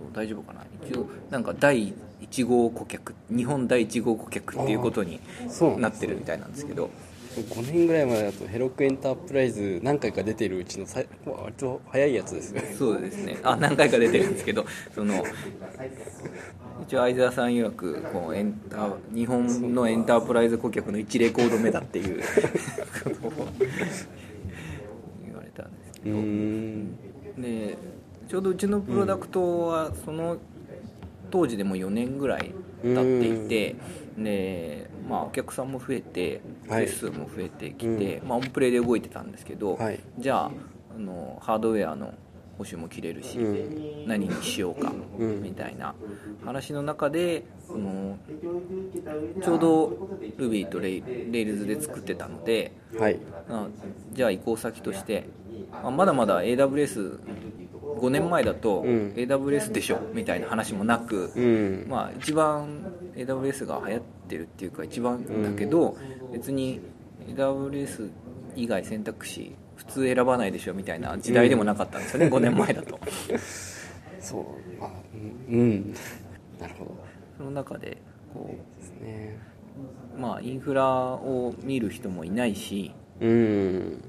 そう大丈夫かな？一応なんか第1号顧客日本第1号顧客っていうことにそうなってるみたいなんですけど。5年ぐらい前だとヘロクエンタープライズ何回か出てるうちの割と早いやつですね。そうですね。あ何回か出てるんですけどその一応相沢さん曰くこうエンタ日本のエンタープライズ顧客の1レコード目だっていう。ことを言われたんですけど。うーん。でちょうどうちのプロダクトはその当時でも4年ぐらい経っていてで、まあ、お客さんも増えてはい。フェス数も増えてきて、まあ、オンプレイで動いてたんですけど、はい。じゃああのハードウェアの保守も切れるし、う何にしようか、うん。みたいな話の中でそのちょうど Ruby と Rails で作ってたのではい。あじゃあ移行先としてあまだまだ AWS5 年前だとうん。AWS でしょ？みたいな話もなく、うん。まあ一番 AWS が流行ってるっていうか一番だけど、別に AWS 以外選択肢普通選ばないでしょ？みたいな時代でもなかったんですよね、5年前だと。そう。まあうん。うん。なるほど。その中でこですね。うまあインフラを見る人もいないしうん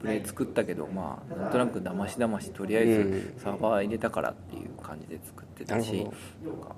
プレ作ったけどまあなんとなくだましだましとりあえずうん。サーバー入れたからっていう感じで作ってたしなるなんか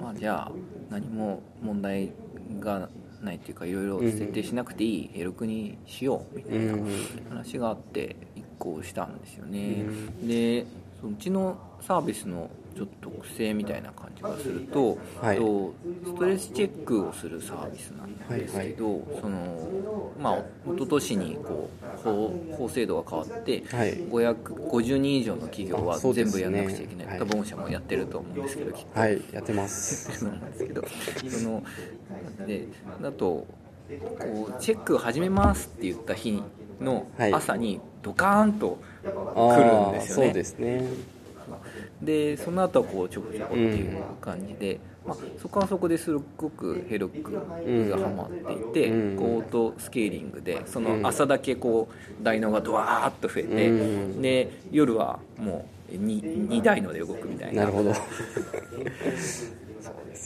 まあじゃあ何も問題がないっていうかいろいろ設定しなくていいヘロクにしようみたいなうん話があって移行したんですよね。でそのうちのサービスのちょっと特性みたいな感じがすると、はい。とストレスチェックをするサービスなんですけど、そのまあ一昨年にこう法法制度が変わって、はい。550人以上の企業は全部やんなくちゃいけない、はい。多分御社もやってると思うんですけどきっと。はいやってます。なんですけどそのでだとこうチェック始めますって言った日のはい。朝にドカーンとあ来るんあですよね、そうですねで。その後はこうちょこちょこっていう感じで、まあ、そこはそこですごくヘロックがハマっていて、うん。こうオートスケーリングでその朝だけこう台のがドワーッと増えて、うん。で夜はもう 2, 2台ので動くみたいな。なるほど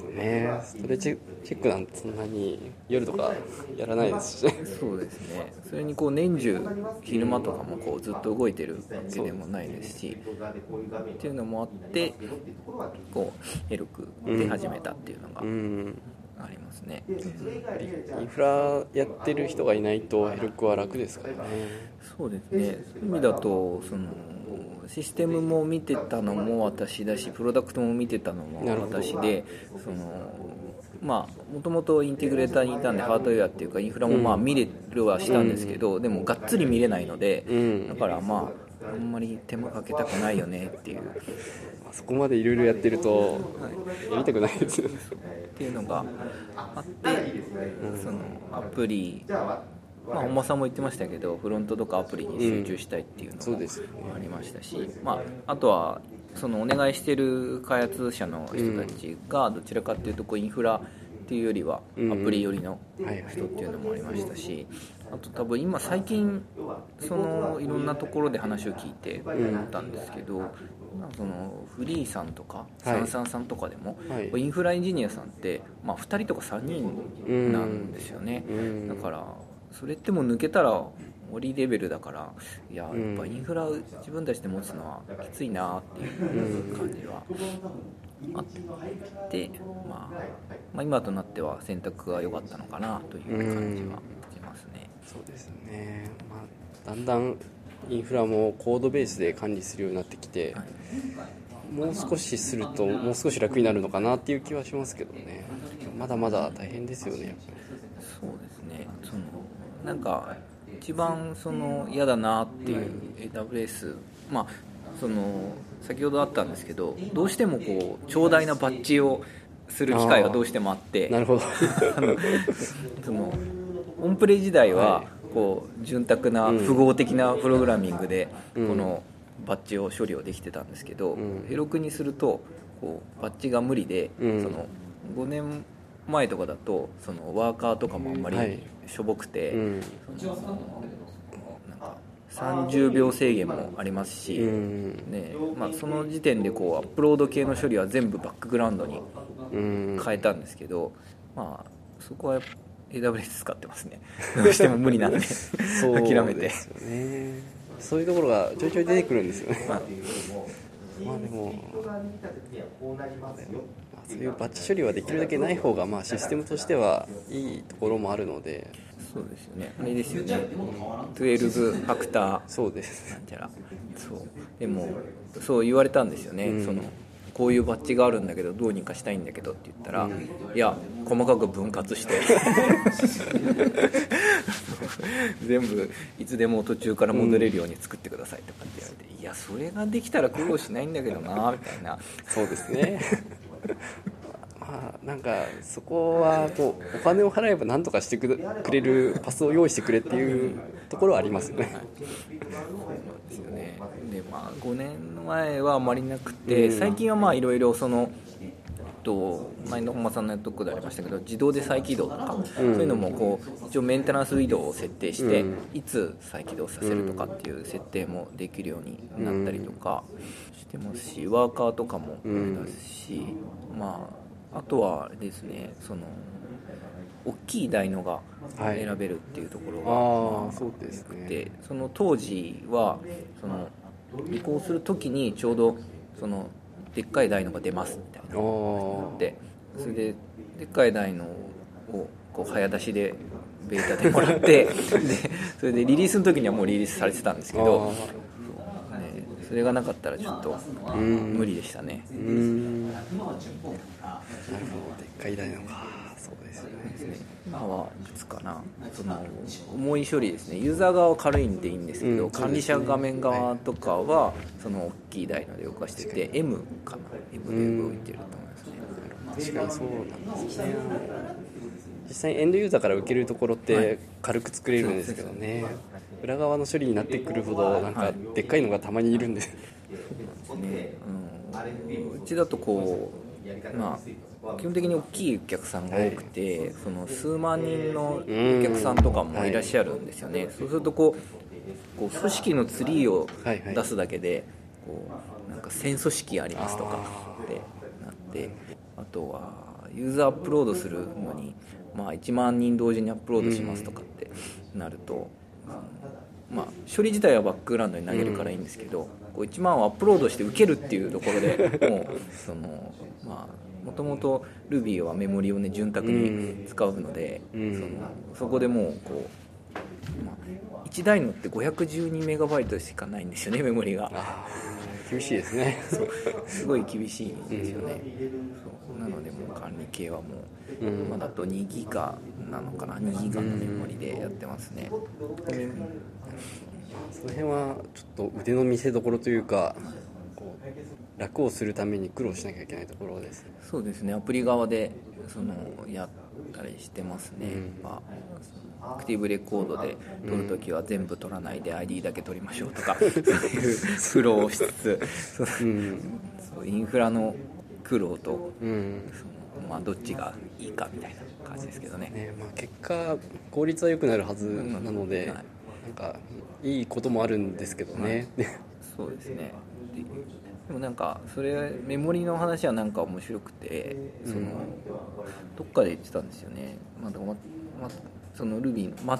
ですね。ストレチェチェックなんてそんなに夜とかやらないですし。ねそうですね。それにこう年中昼間とかもこうずっと動いてるわけでもないですしっていうのもあってこうヘロクで始めたっていうのがうんありますね、インフラやってる人がいないとヘルクは楽ですからね。そうですね。そういう意味だとそのシステムも見てたのも私だしプロダクトも見てたのも私でそのまあもともとインテグレーターにいたんでハードウェアっていうかインフラもまあ見れるはしたんですけど、でもがっつり見れないので、うん。だからまああんまり手間かけたくないよねっていうあそこまでいろいろやってるとやりたくないですよね。っていうのがあって、そのアプリまあ本間さんも言ってましたけどフロントとかアプリに集中したいっていうのもありましたし、まあ、あとはそのお願いしてる開発者の人たちがどちらかっていうとこうインフラっていうよりはうん。アプリ寄りの人っていうのもありましたしあと多分今最近そのいろんなところで話を聞いて思ったんですけど、そのフリーさんとかはい。サンサンさんとかでも、はい。インフラエンジニアさんって、まあ、2人とか3人なんですよね、うん。だからそれってもう抜けたら森レベルだからいややっうんぱインフラ自分たちで持つのはきついなっていう感じはあって、まあ、まあ今となっては選択が良かったのかなという感じはしますね。そうですね、まあ、だんだんインフラもコードベースで管理するようになってきて、はいもう少しするともう少し楽になるのかなっていう気はしますけどね。まだまだ大変ですよねやっぱそうですね。そのなんか一番その嫌だなっていう AWS まあその先ほどあったんですけどどうしてもこう長大なバッジをする機会がどうしてもあって。りなるほど。そのオンプレ時代ははいこう潤沢なうん。符号的なプログラミングでうん。このバッジを処理をできてたんですけど、うん。ヘロクにするとこうバッジが無理で、うん。その5年前とかだとそのワーカーとかもあんまはい。りしょぼくて、うん。そのなんか30秒制限もありますし、うん。ねまあ、その時点でこうアップロード系の処理は全部バックグラウンドにうん。変えたんですけど、まあそこはやっぱ AWS 使ってますね。どうしても無理なんで。そう諦めてですよね。そういうところがちょいちょい出てくるんですよね。まあ。まあでも、まあそういうバッチ処理はできるだけない方がまあシステムとしてはいいところもあるので。そうですよね。あれですよね。12ファクターそうです。なんちゃら。そう。でもそう言われたんですよね、うん。そのこういうバッジがあるんだけどどうにかしたいんだけどって言ったら、いや細かく分割して。全部いつでも途中から戻れるように作ってくださいとかって言われて、いやそれができたら苦労しないんだけどなみたいな。そうですねまあなんかそこはこうお金を払えば何とかしてくれるパスを用意してくれっていうところはありますよね。そうですよね。でまあ5年前はあまりなくて、うん最近はまあいろいろそのと前の本間さんのとこでありましたけど自動で再起動とか、そういうのもこう一応メンテナンスウィドウを設定して、うん。いつ再起動させるとかっていう設定もできるようになったりとかしてますしワーカーとかもありますし、まああとはですねその大きい台のがはい。選べるっていうところが、まああそうですね。でその当時はその移行する時にちょうどそのでっかい台のが出ますみたいなあでそれででっかい台のをこう早出しでベータでもらって でそれでリリースの時にはもうリリースされてたんですけど、ね、それがなかったらちょっとうん。無理でしたね。うーん。なるほどでっかい台のか。そうですよね。今はいつかな。その重い処理ですね。ユーザー側は軽いんでいいんですけど、うん。管理者画面側とかはその大きい台ので動かしてて M かな。M で動いてると思いますね、確かにそうなんですね。実際にエンドユーザーから受けるところっはい。て軽く作れるんですけどね、裏側の処理になってくるほどなんかでっかいのがたまにいるんで。す、ねうん、うちだとこうまあ基本的に大きいお客さん。が多くて、その数万人のお客さん。とかもいらっしゃるん。ですよね、そうするとこうこう組織のツリーをはいはい出すだけでこうなん。か1000組織ありますとかあってなってあとはユーザーアップロードするのに、まあ、1万人同時にアップロードしますとかってなると、まあ、処理自体はバックグラウンドに投げるからいいんですけど、こう1万をアップロードして受けるっていうところで もうそのまあもともと Ruby はメモリをね潤沢に使うので、うん。そのそこでもうこう、まあ、1台のって512メガバイトしかないんですよねメモリが厳しいですね。すごい厳しいんですよね、そう。なのでもう管理系はもう、うん。今だと2ギガなのかな。2ギガのメモリでやってますね、その辺はちょっと腕の見せ所というかこう楽をするために苦労しなきゃいけないところですね。そうですね。アプリ側でそのやったりしてますね、うん。まあアクティブレコードで撮るときは全部撮らないで ID だけ撮りましょうとか、そういう苦労をしつつ。そううんそうインフラの苦労とうん。その、まあ、どっちがいいかみたいな感じですけどね。ねまあ、結果効率は良くなるはずなので、うん。はい。なんかいいこともあるんですけどね、そうですね。ででもなんかそれメモリの話はなんか面白くてその、うん。どっかで言ってたんですよね、まあそのルビーの、ま、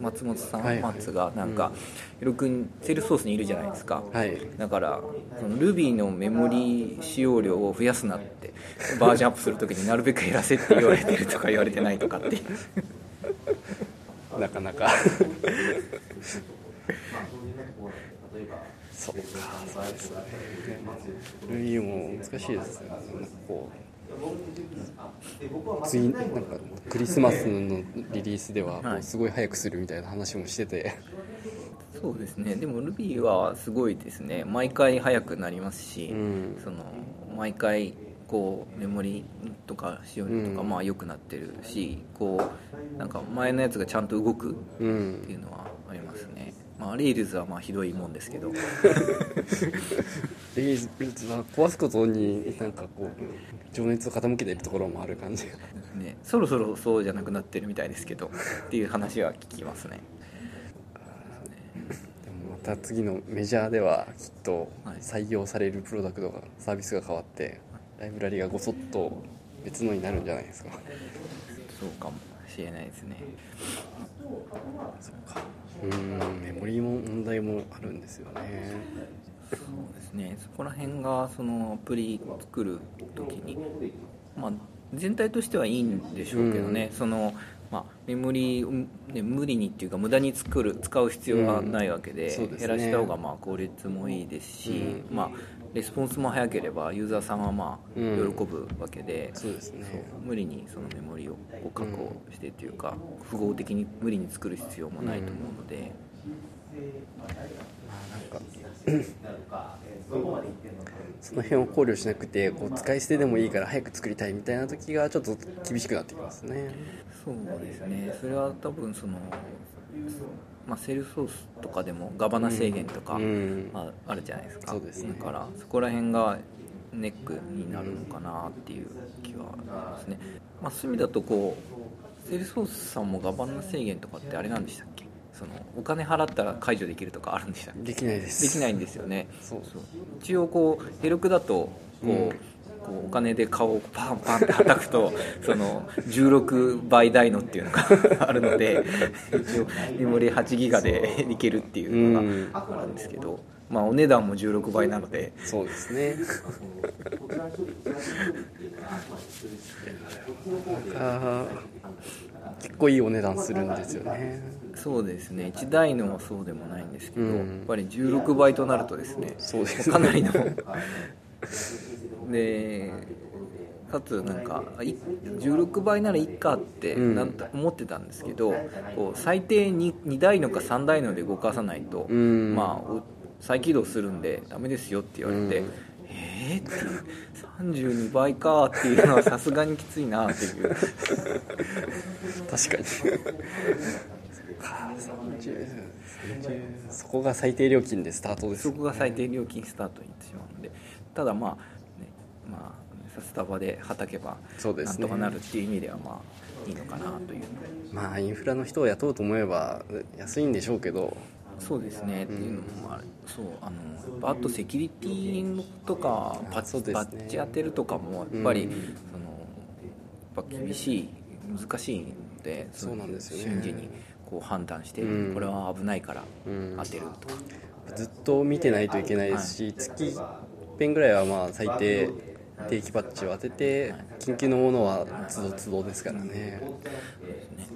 松本さん、はいはい。松がなんか、ヒロ君セールスソースにいるじゃないですか、はい。だからその Ruby のメモリ使用量を増やすなってバージョンアップするときになるべく減らせって言われてるとか言われてないとかっていう。なかなか。そうか。そうですねルイも難しいですね。なんかこう次なんかクリスマスのリリースではこはい。うすごい早くするみたいな話もしてて、そうですね。でも Ruby はすごいですね。毎回速くなりますし、うん。その毎回こうメモリとか使用量とかうん。まあ良くなってるし、こうなんか前のやつがちゃんと動くうっていんうのはありますね、まあ、レイルズはまあひどいもんですけど。リリースは壊すことになんかこう情熱を傾けているところもある感じが。ねそろそろそうじゃなくなってるみたいですけどっていう話は聞きますね。でもまた次のメジャーではきっとはい。採用されるプロダクトがサービスが変わってライブラリがごそっと別のになるんじゃないですか。そうかもしれないですね。うーんメモリーも問題もあるんですよね。そうですね。そこら辺がそのアプリ作る時にまあ全体としてはいいんでしょうけどね、そのまあ、メモリー、ね、無理にっていうか無駄に作る使う必要はないわけで,、うん。ですね。減らした方がまあ効率もいいですし、うまあ、レスポンスも早ければユーザーさんはまあうん。喜ぶわけで、そうですね。無理にそのメモリをこう確保してっていうか、符号的に無理に作る必要もないと思うので、なんかその辺を考慮しなくてこう使い捨てでもいいから早く作りたいみたいな時がちょっと厳しくなってきますね。そうですね。それは多分その、まあ、セールスソースとかでもガバナ制限とか、うん。ああるじゃないですか。そうですね。だからそこら辺がネックになるのかなっていう気はありますね、まあ、そういう意味だとこうセールスフォースさんもガバナ制限とかってあれなんでしたっけ？そのお金払ったら解除できるとかあるんでしたっけ？できないです。できないんですよね。そう。そう。一応こう Heroku だとこう,、うんこうお金で顔をパンパンって叩くと その16倍 dyno っていうのが あるので一応メモリ8ギガでいけるっていうのがあるんですけど、まあお値段も16倍なので。そうですね。結構いいお値段するんですよね。そうですね。1台のはそうでもないんですけど、うん。やっぱり16倍となるとですねそうですね。かなりのでかつなんかい16倍ならいいかってうん。なんと思ってたんですけど、こう最低 2, 2台のか3台ので動かさないと、うん。まあお再起動するんでダメですよって言われて、うん。えー？っていう32倍かっていうのはさすがにきついなっていう。確かに。か30 30そこが最低料金でスタートですそこが最低料金スタートになってしまただまあねまあスタバではたけばなんとかなるっていう意味ではまあいいのかなというまあインフラの人を雇おうと思えば安いんでしょうけど。そうですね、っていうのもある。そうあのあとセキュリティとかパッね。バッチ当てるとかもやっぱり、うん。そのやっぱ厳しい難しいのでそうなんですよね。瞬時にこう判断して、うん。これは危ないからうん当てるとか、ずっと見てないといけないですし、月1遍ぐらいはまあ最低定期パッチを当てて緊急のものは都度都度ですからね。ね、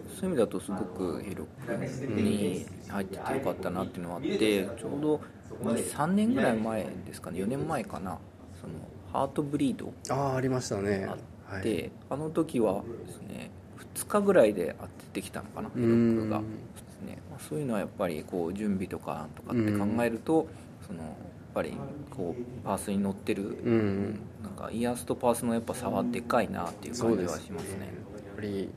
そういう意味だとすごくヘロクに入っててよかったなっていうのがあってちょうど3年ぐらい前ですかね4年前かなそのハートブリードああありましたね。あって、はい。あの時はですね2日ぐらいで当ててきたのかなヘロクが。そういうのはやっぱりこう準備とかとかって考えると、そのぱりこうパースに乗ってる、うん。なんかイヤースとパースのやっぱ差はでかいなっていう感じはしますね。やっぱり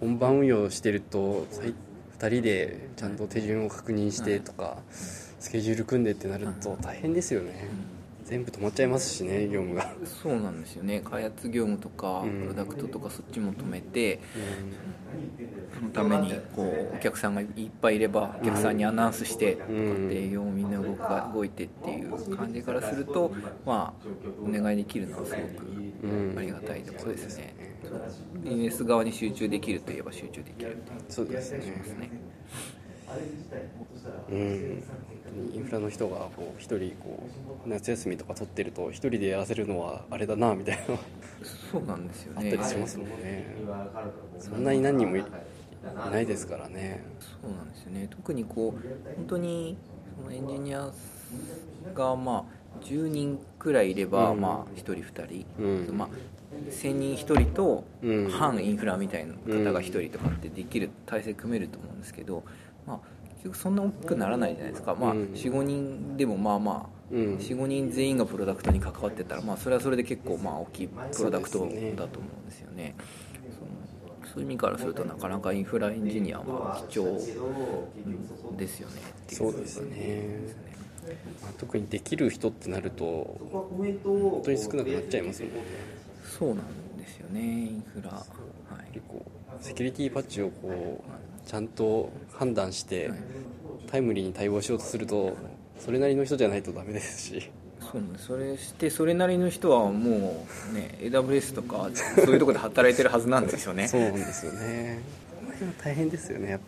本番運用してると2人でちゃんと手順を確認してとか、スケジュール組んでってなると大変ですよね、全部止まっちゃいますしね業務が、そうなんですよね。開発業務とかうん。プロダクトとかそっちも止めて、そのためにこうお客さんがいっぱいいればお客さんにアナウンスしてとかってうん営業もみんな動か動いてっていう感じからするとまあお願いできるのはすごうん。くありがたいところですね。そう。そうビジネス側に集中できるといえば集中できるっていうそうですね。うんインフラの人がこう一人こう夏休みとか取ってると一人でやらせるのはあれだなみたいなのそうなんですよあっねたりしますもんね。そんなに何人もいいないですからね。そうなんですよね。特にこう本当にそのエンジニアがまあ10人くらいいれば、うん。まあ1人2人、うん。まあ、1000人1人とうん。反インフラみたいな方が1人とかってできる体制組めると思うんですけど、まあ、結局そんな大きくならないじゃないですか、まあ、うん45人でもまあまあうん。45人全員がプロダクトに関わってたら、まあ、それはそれで結構まあ大きいプロダクトだと思うんですよね。そういう意味からするとなかなかインフラエンジニアは貴重ですよね。そうですね。まあ特にできる人ってなると本当に少なくなっちゃいますもんね。そうなんですよねインフラ。はい。結構セキュリティパッチをこうちゃんと判断してはい。タイムリーに対応しようとするとそれなりの人じゃないとダメですし。そうねそれしてそれなりの人はもうね AWS とかそういうところで働いてるはずなんですよね。そうなんですよね。大変ですよね。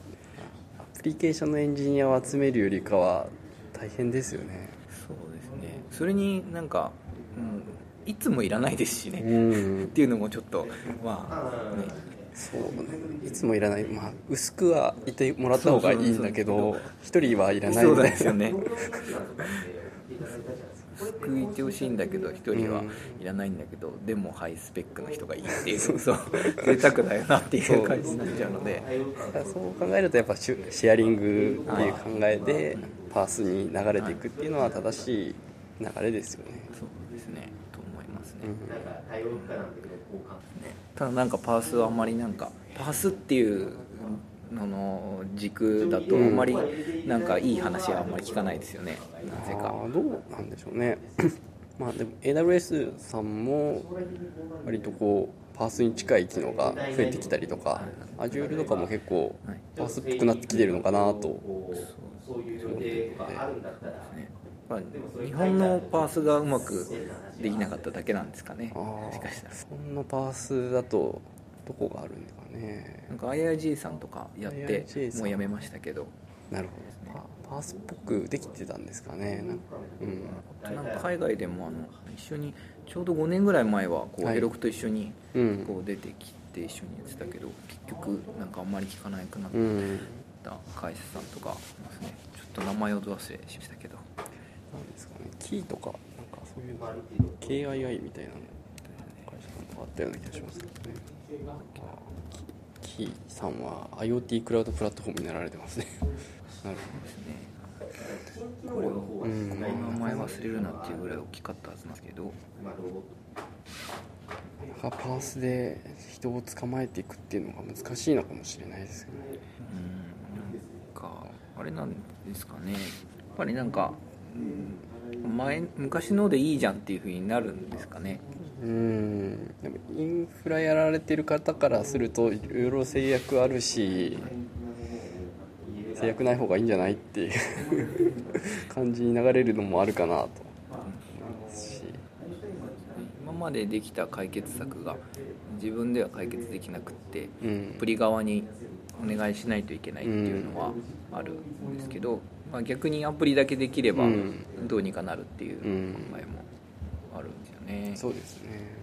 アプリケーションのエンジニアを集めるよりかは大変ですよね。そうですね。それになんか、うん、いつもいらないですしね、うん。っていうのもちょっとまあねそうね。いつもいらない、まあ、薄くはいてもらった方がいいんだけど一人はいらないそうみたいななんですよね救いてほしいんだけど一人はいらないんだけど、でもハイスペックの人がいいっていう そう贅沢だよなっていう感じになっちゃうので。そう考えるとやっぱシュシェアリングっていう考えでパースに流れていくっていうのは正しい流れですよね、そうですね。と思いますね,、うん。ねただなんかパースはあんまりなんかパースっていうのの軸だとあんまりなんかいい話はあんまり聞かないですよね。なぜか。どうなんでしょうね。まあでも AWS さんも割とこうパースに近い機能が増えてきたりとか Azure とかも結構はい。パースっぽくなってきてるのかなと。そういうので、ねまあ、日本のパースがうまくできなかっただけなんですかね。あもしかーしたら。そんなパースだとどこがあるんですかね。なんか IIG さんとかやってもうやめましたけど。なるほど。パパースっぽくできてたんですかね。なんか。うん。なんか海外でもあの一緒にちょうど5年ぐらい前はこうはい。ヘロクと一緒にうん。こう出てきて一緒にやってたけど結局なんかあんまり聞かなくなっうん。た会社さんとかいますね。ちょっと名前をど忘れしましたけどなんですかねキーとかなんかそういうの KII みたいなの会社さんとかあったような気がしますけどね。あキキーさんは IoT クラウドプラットフォームになられてますね。なるですね。これをこんの名前忘れるなっていうぐらい大きかったはずなんですけど。ほどパースで人を捕まえていくっていうのが難しいのかもしれないですよねうんなんかあれなんですかね。やっぱりなんかうん前昔のでいいじゃんっていうふうになるんですかね。うん。でもインフラやられてる方からするといろいろ制約あるし制約ない方がいいんじゃないっていう感じに流れるのもあるかなと。思いますし今までできた解決策が自分では解決できなくってうん。アプリ側にお願いしないといけないっていうのはあるんですけど、まあ、逆にアプリだけできればうん。どうにかなるっていううん。考えもあるんですよね、そうですね。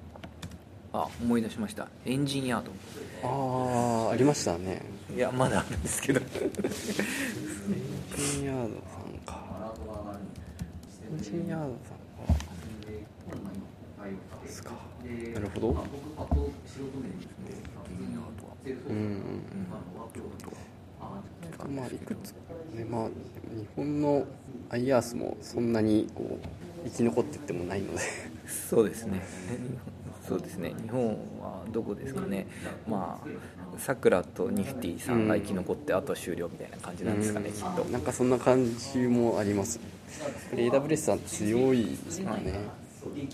あ思い出しました。エンジニアード。ああありましたね。いやまだあるんですけど。エンジニアードさんか。エンジニアードさんか。ですか。なるほど。うん。うんまあいくつ？ねまあ日本の IARS もそんなにこう生き残ってってもないので。そうですね。そうですね。日本はどこですかね。まあさくらとニフティさんが生き残って、あとは終了みたいな感じなんですかね、きっと。なんかそんな感じもあります。AWS さん強いですよね、強いで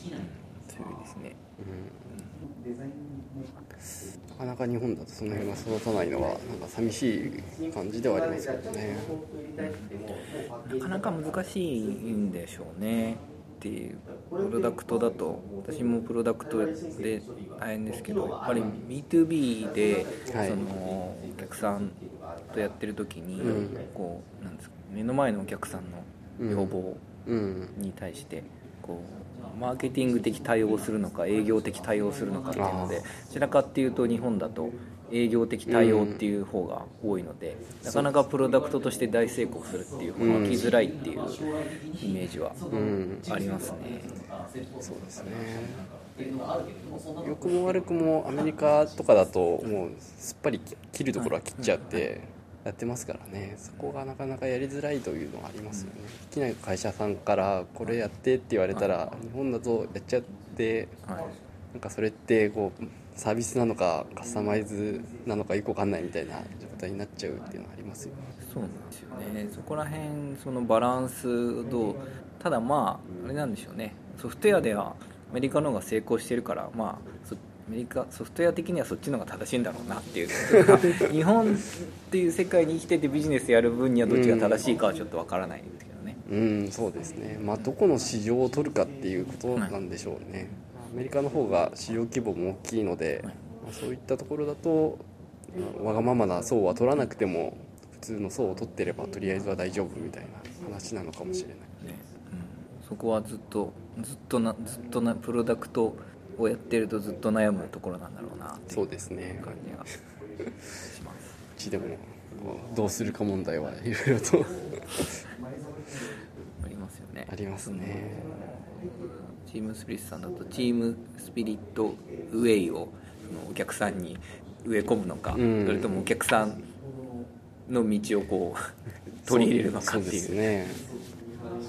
すね。なかなか日本だとその辺が育たないのはなんか寂しい感じではありますけどね。なかなか難しいんでしょうねっていうプロダクトだと私もプロダクトで大変ですけどやっぱり B2B ではい。そのお客さんとやってる時にうん。こうなんですか目の前のお客さんの要望うん。に対してこうマーケティング的対応をするのか営業的対応をするのかっていうのでどちらかっていうと日本だと営業的対応っていう方が多いので、なかなかプロダクトとして大成功するっていう方が来づらいっていうイメージはうん。ありますね。そうですね。良くも悪くもアメリカとかだともうすっぱり切るところは切っちゃってやってますからね。そこがなかなかやりづらいというのがありますよね。好きな会社さんからこれやってって言われたら日本だとやっちゃってはい。なんかそれってこうサービスなのかカスタマイズなのかよくわかんないみたいな状態になっちゃうっていうのはありますよね。そうなんですよね。そこら辺そのバランスどうただまああれなんでしょうね。ソフトウェアではアメリカの方が成功してるからまあそアメリカソフトウェア的にはそっちの方が正しいんだろうなっていう日本っていう世界に生きててビジネスやる分にはどっちが正しいかはちょっとわからないんですけどね。うんそうですね。まあどこの市場を取るかっていうことなんでしょうね、アメリカの方が市場規模も大きいので、まあ、そういったところだとまあわがままな層は取らなくても普通の層を取ってればとりあえずは大丈夫みたいな話なのかもしれない。ね。うん、そこはずっとずっとなずっとなプロダクトをやってるとずっと悩むところなんだろうなそううですね。感じがします。うちでもどうするか問題はいろいろと ありますよね。ありますね。チームスピリットさんだとチームスピリットウェイをそのお客さんに植え込むのか、うん。それともお客さんの道をこう取り入れるのかっていう。すね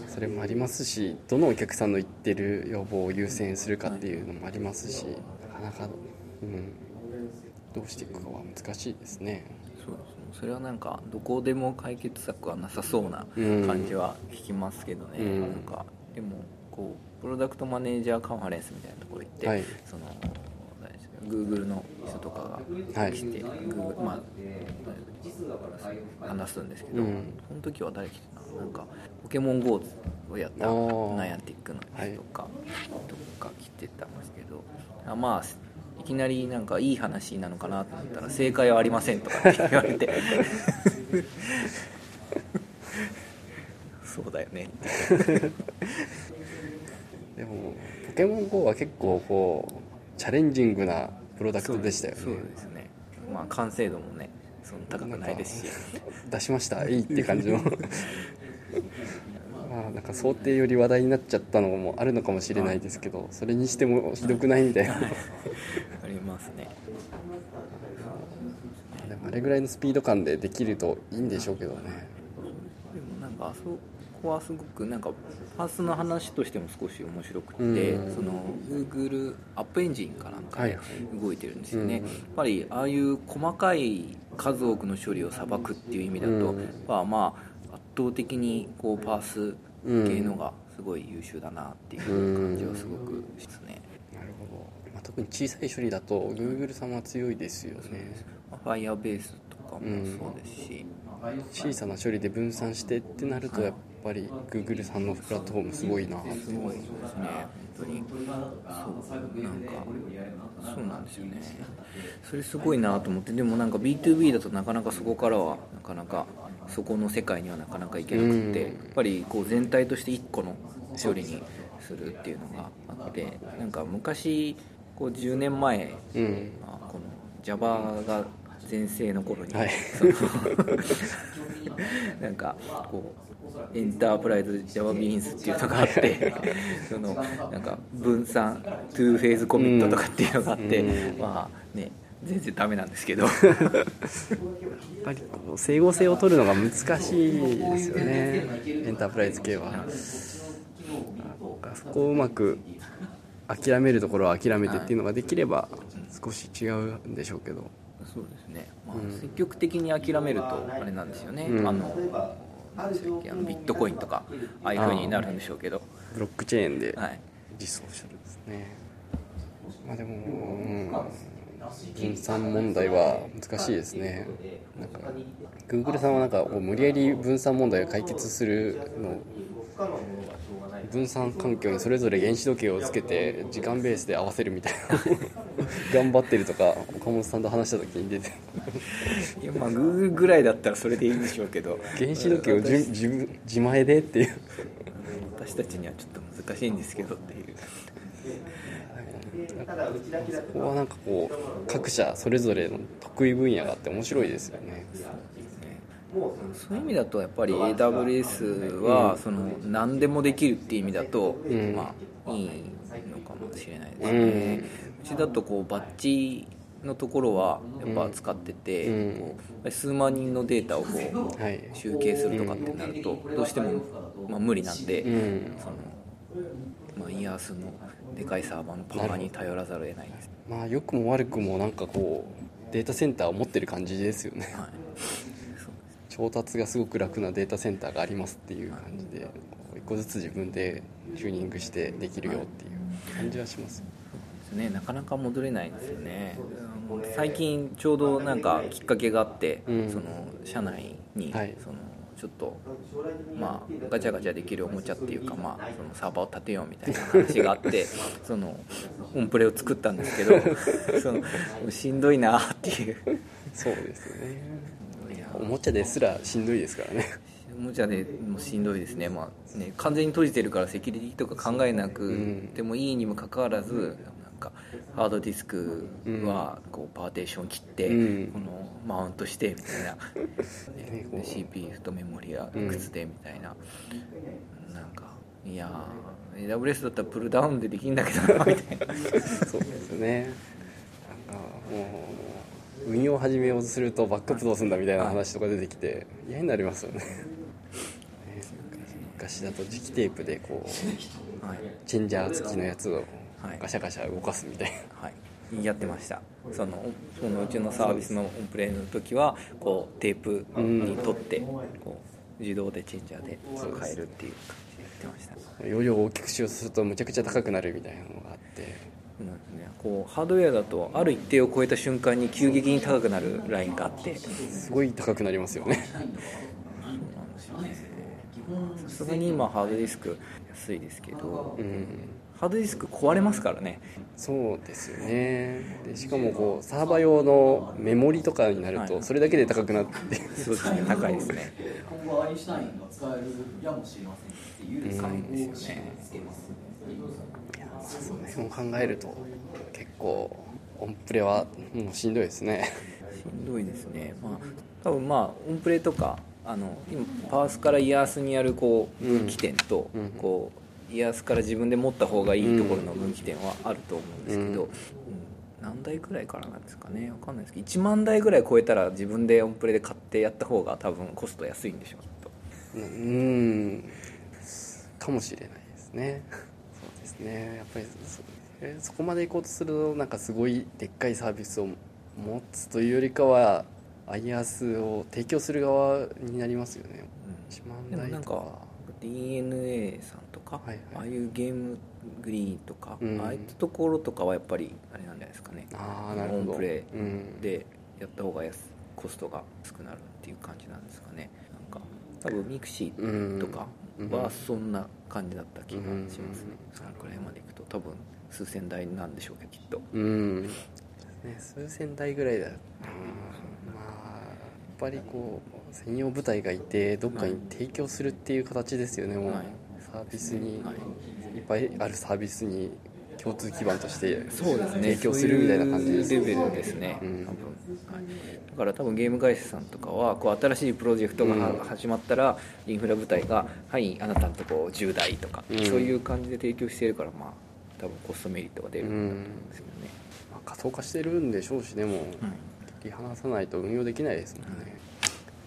それもありますしどのお客さんの言ってる要望を優先するかっていうのもありますしなかなか、うん、どうしていくかは難しいですね。それはなんかどこでも解決策はなさそうなうん。感じは聞きますけどね、うん。なんかでもこうプロダクトマネージャーカンファレンスみたいなところ行って、はい。その Google の人とかがはい。来て、Google まあ話すんですけど、うん。その時は誰来てなんかポケモン GO をやったナイアンティックの人とか、とか来てたんですけどあまあいきなりなんかいい話なのかなと思ったら正解はありませんとかって言われて。そうだよね。でもポケモン GO は結構こうチャレンジングなプロダクトでしたよね。そうですね。まあ完成度もねその高くないですし。出しました。いいって感じの。ま あなんか想定より話題になっちゃったのもあるのかもしれないですけどそれにしてもひどくないみたいな。ありますね。でもあれぐらいのスピード感でできるといいんでしょうけどね。でもなんかあそこはすごくなんかパースの話としても少し面白くて、うん。その Google アップエンジンかなんか動いてるんですよね、うん。やっぱりああいう細かい数多くの処理をさばくっていう意味だと、まあ圧倒的にこうパース系のがすごい優秀だなっていう感じはすごくしますね、なるほど、まあ、特に小さい処理だと Google さんは強いですよね。まあ、Firebase とかもそうですし、小さな処理で分散してってなるとやっぱり Google さんのプラットフォームすごいな。ってすごいですね。本当に。そう。なんかそうなんですよね。それすごいなと思って。でもなんか B2B だとなかなかそこからはなかなかそこの世界にはなかなかいけなくて、うん。やっぱりこう全体として1個の処理にするっていうのがあってなんか昔こう10年前、うん。まあ、この Java が全盛の頃に、はい。なんかこうエンタープライズ Java ビーンズっていうのがあって そのなんか分散 two-phase commit とかっていうのがあって、うん。まあね全然ダメなんですけど。やっぱりこう整合性を取るのが難しいですよね。エンタープライズ系は。そこをうまく諦めるところは諦めてっていうのができれば少し違うんでしょうけど。そうですね、まあうん。積極的に諦めるとあれなんですよね、うん。あのあのビットコインとかああいう風になるんでしょうけど。ブロックチェーンではい。実装してるんですね。まあでも、うん、分散問題は難しいですね。なんか Google さんはなんか無理やり分散問題を解決するの分散環境にそれぞれ原子時計をつけて時間ベースで合わせるみたいな頑張ってるとか岡本さんと話した時に出て。いやまあグーぐらいだったらそれでいいんでしょうけど。原子時計をじ自分自前でっていう。私たちにはちょっと難しいんですけどっていうそこはなんかこう各社それぞれの得意分野があって面白いですよね。そういう意味だとやっぱり AWS はその何でもできるっていう意味だと、ん。まあいいのかもしれないですね、うちだとこうバッジのところはやっぱ使ってて、数万人のデータをこうはい。集計するとかってなるとどうしても、まあ、無理なんで、うん。そのまあ、イヤースのでかいサーバーのパワーに頼らざるを得ないんです、まあ良くも悪くもなんかこうデータセンターを持ってる感じですよね。はい、調達がすごく楽なデータセンターがありますっていう感じで一個ずつ自分でチューニングしてできるよっていう感じはします。ね。なかなか戻れないんですよね。最近ちょうどなんかきっかけがあって、うん。その社内に、はい。そのちょっとまあガチャガチャできるおもちゃっていうかまあそのサーバーを立てようみたいな話があって そのオンプレを作ったんですけど そのしんどいなっていう。そうですね。いやおもちゃですらしんどいですからね。おもちゃでもしんどいですね,、まあ、ね完全に閉じてるからセキュリティとか考えなくてもいいにもかかわらず、かハードディスクはこうパーテーション切って、うん。このマウントしてみたいな、CPU とメモリはいくつでみたいな、なんかいやー AWS だったらプルダウンでできんだけどなみたいな。そうですね。なんかもう運用を始めようとするとバックアップどうするんだみたいな話とか出てきて嫌になりますよね。ね昔だと磁気テープでこうはい、チェンジャー付きのやつをはいガシャガシャ動かすみたいな、はい、やってました。そのそのうちのサービスのオンプレイの時はこうテープに取ってこう自動でチェンジャーで変えるっていう感じでやってました。容量を大きくしようとするとむちゃくちゃ高くなるみたいなのがあって。そうなん。ですねこうハードウェアだとある一定を超えた瞬間に急激に高くなるラインがあって。すごい高くなりますよね。なんですよね。さすがに今ハードディスク安いですけどうんハードディスク壊れますからね。そうですよね。でしかもこうサーバー用のメモリとかになるはい。とそれだけで高くなってそうですね。高いですね。今後アインシュタインが使えるやもしれませんっていう高いんですよね。つけますいやその辺を考えると結構オンプレはもうしんどいですね。しんどいですね。まあ多分まあオンプレとかあの今パースからイヤースにあるこう分岐点と、うん。こうイヤースから自分で持った方がいいところの分岐点はあると思うんですけど、うん。うん。何台くらいからなんですかね？わかんないですけど1万台ぐらい超えたら自分でオンプレで買ってやった方が多分コスト安いんでしょうと。うんかもしれないですね。そうですね。やっぱりそえそこまで行こうとするとなんかすごいでっかいサービスを持つというよりかは IaaS を提供する側になりますよね。1万でもなんか台とか DNA さんとか、はいはい。ああいうゲームグリーンとか、うん。ああいったところとかはやっぱりあれなんじゃないですかね。ああなるほど。オンプレうん。でやった方が安コストが安くなるっていう感じなんですかね。なんか多分ミクシーとかはそんな感じだった気がします、うん。そのくらいまでいくと多分数千台なんでしょうけどきっと。うん、ね、数千台ぐらいだ、うん、まあぱりこう専用部隊がいてどっかに提供するっていう形ですよね、もうはい。サービスに、はい。い、っぱいあるサービスに共通基盤として提供するみたいな感じです。そういうレベルですね、うん。多分、はい、だから多分ゲーム会社さんとかはこう新しいプロジェクトが始まったらインフラ部隊が「はいあなたのとこ10台」とか、うん。そういう感じで提供しているからまあ多分コストメリットが出るんだと思うんですけどね、まあ、仮想化してるんでしょうしねもり離さないと運用できないですもんね、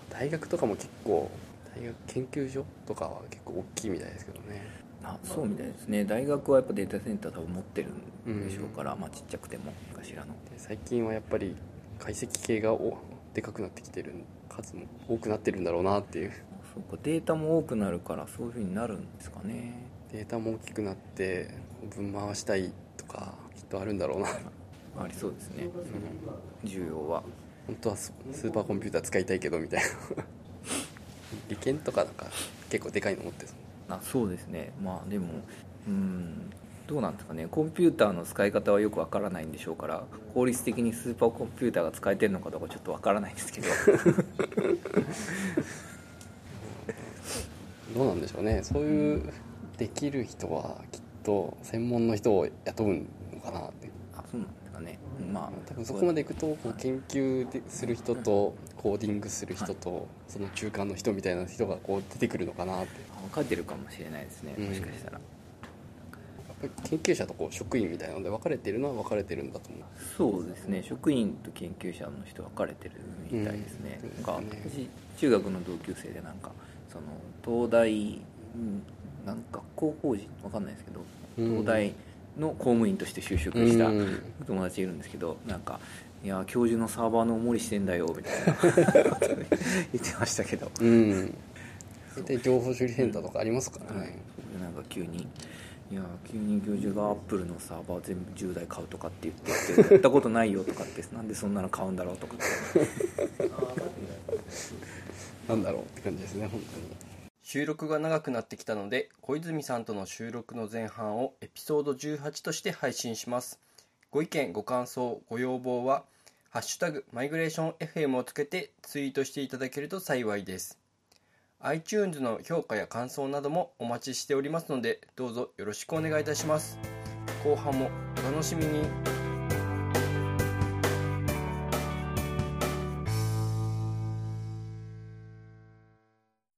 大学とかも結構大学研究所とかは結構大きいみたいですけどね。あそうみたいですね。大学はやっぱデータセンター多分持ってるんでしょうから、まあちっちゃくても何かしらの。で最近はやっぱり解析系がおでかくなってきてる数も多くなってるんだろうなっていう。そうか。データも多くなるからそういうふうになるんですかね。データも大きくなって分回したいとかきっとあるんだろうなありそうですね、その需要は。本当はススーパーコンピューター使いたいけどみたいな。利権とかなんか結構でかいの持ってそう。あそうですね。まあでもうんどうなんですかね。コンピューターの使い方はよくわからないんでしょうから効率的にスーパーコンピューターが使えてるのかどうかちょっとわからないんですけど。どうなんでしょうね。そういうできる人はきっと専門の人を雇うのかなってまあ多分そこまでいくと研究でする人とコーディングする人とその中間の人みたいな人がこう出てくるのかなって。分かってるかもしれないですねうん。もしかしたら、研究者とこう職員みたいなので分かれてるのは分かれてるんだと思う。そうですね職員と研究者の人分かれてるみたいですね,、うん。なんか私中学の同級生でなんかその東大うんなんか学校法人分かんないですけど、うん。東大の公務員として就職したうん。友達いるんですけどなんか「いや教授のサーバーのおもりしてんだよ」みたいな言ってましたけど。うん。大体情報処理センターとかありますからね、なんか急に「いや急に教授がアップルのサーバー全部10台買うとかって言っててやったことないよ」とかって なんでそんなの買うんだろうとかって。なんだろうって感じですね本当に収録が長くなってきたので小泉さんとの収録の前半をエピソード18として配信します。ご意見ご感想ご要望は「ハッシュタグマイグレーション FM」をつけてツイートしていただけると幸いです。iTunes の評価や感想などもお待ちしておりますのでどうぞよろしくお願いいたします。後半もお楽しみに。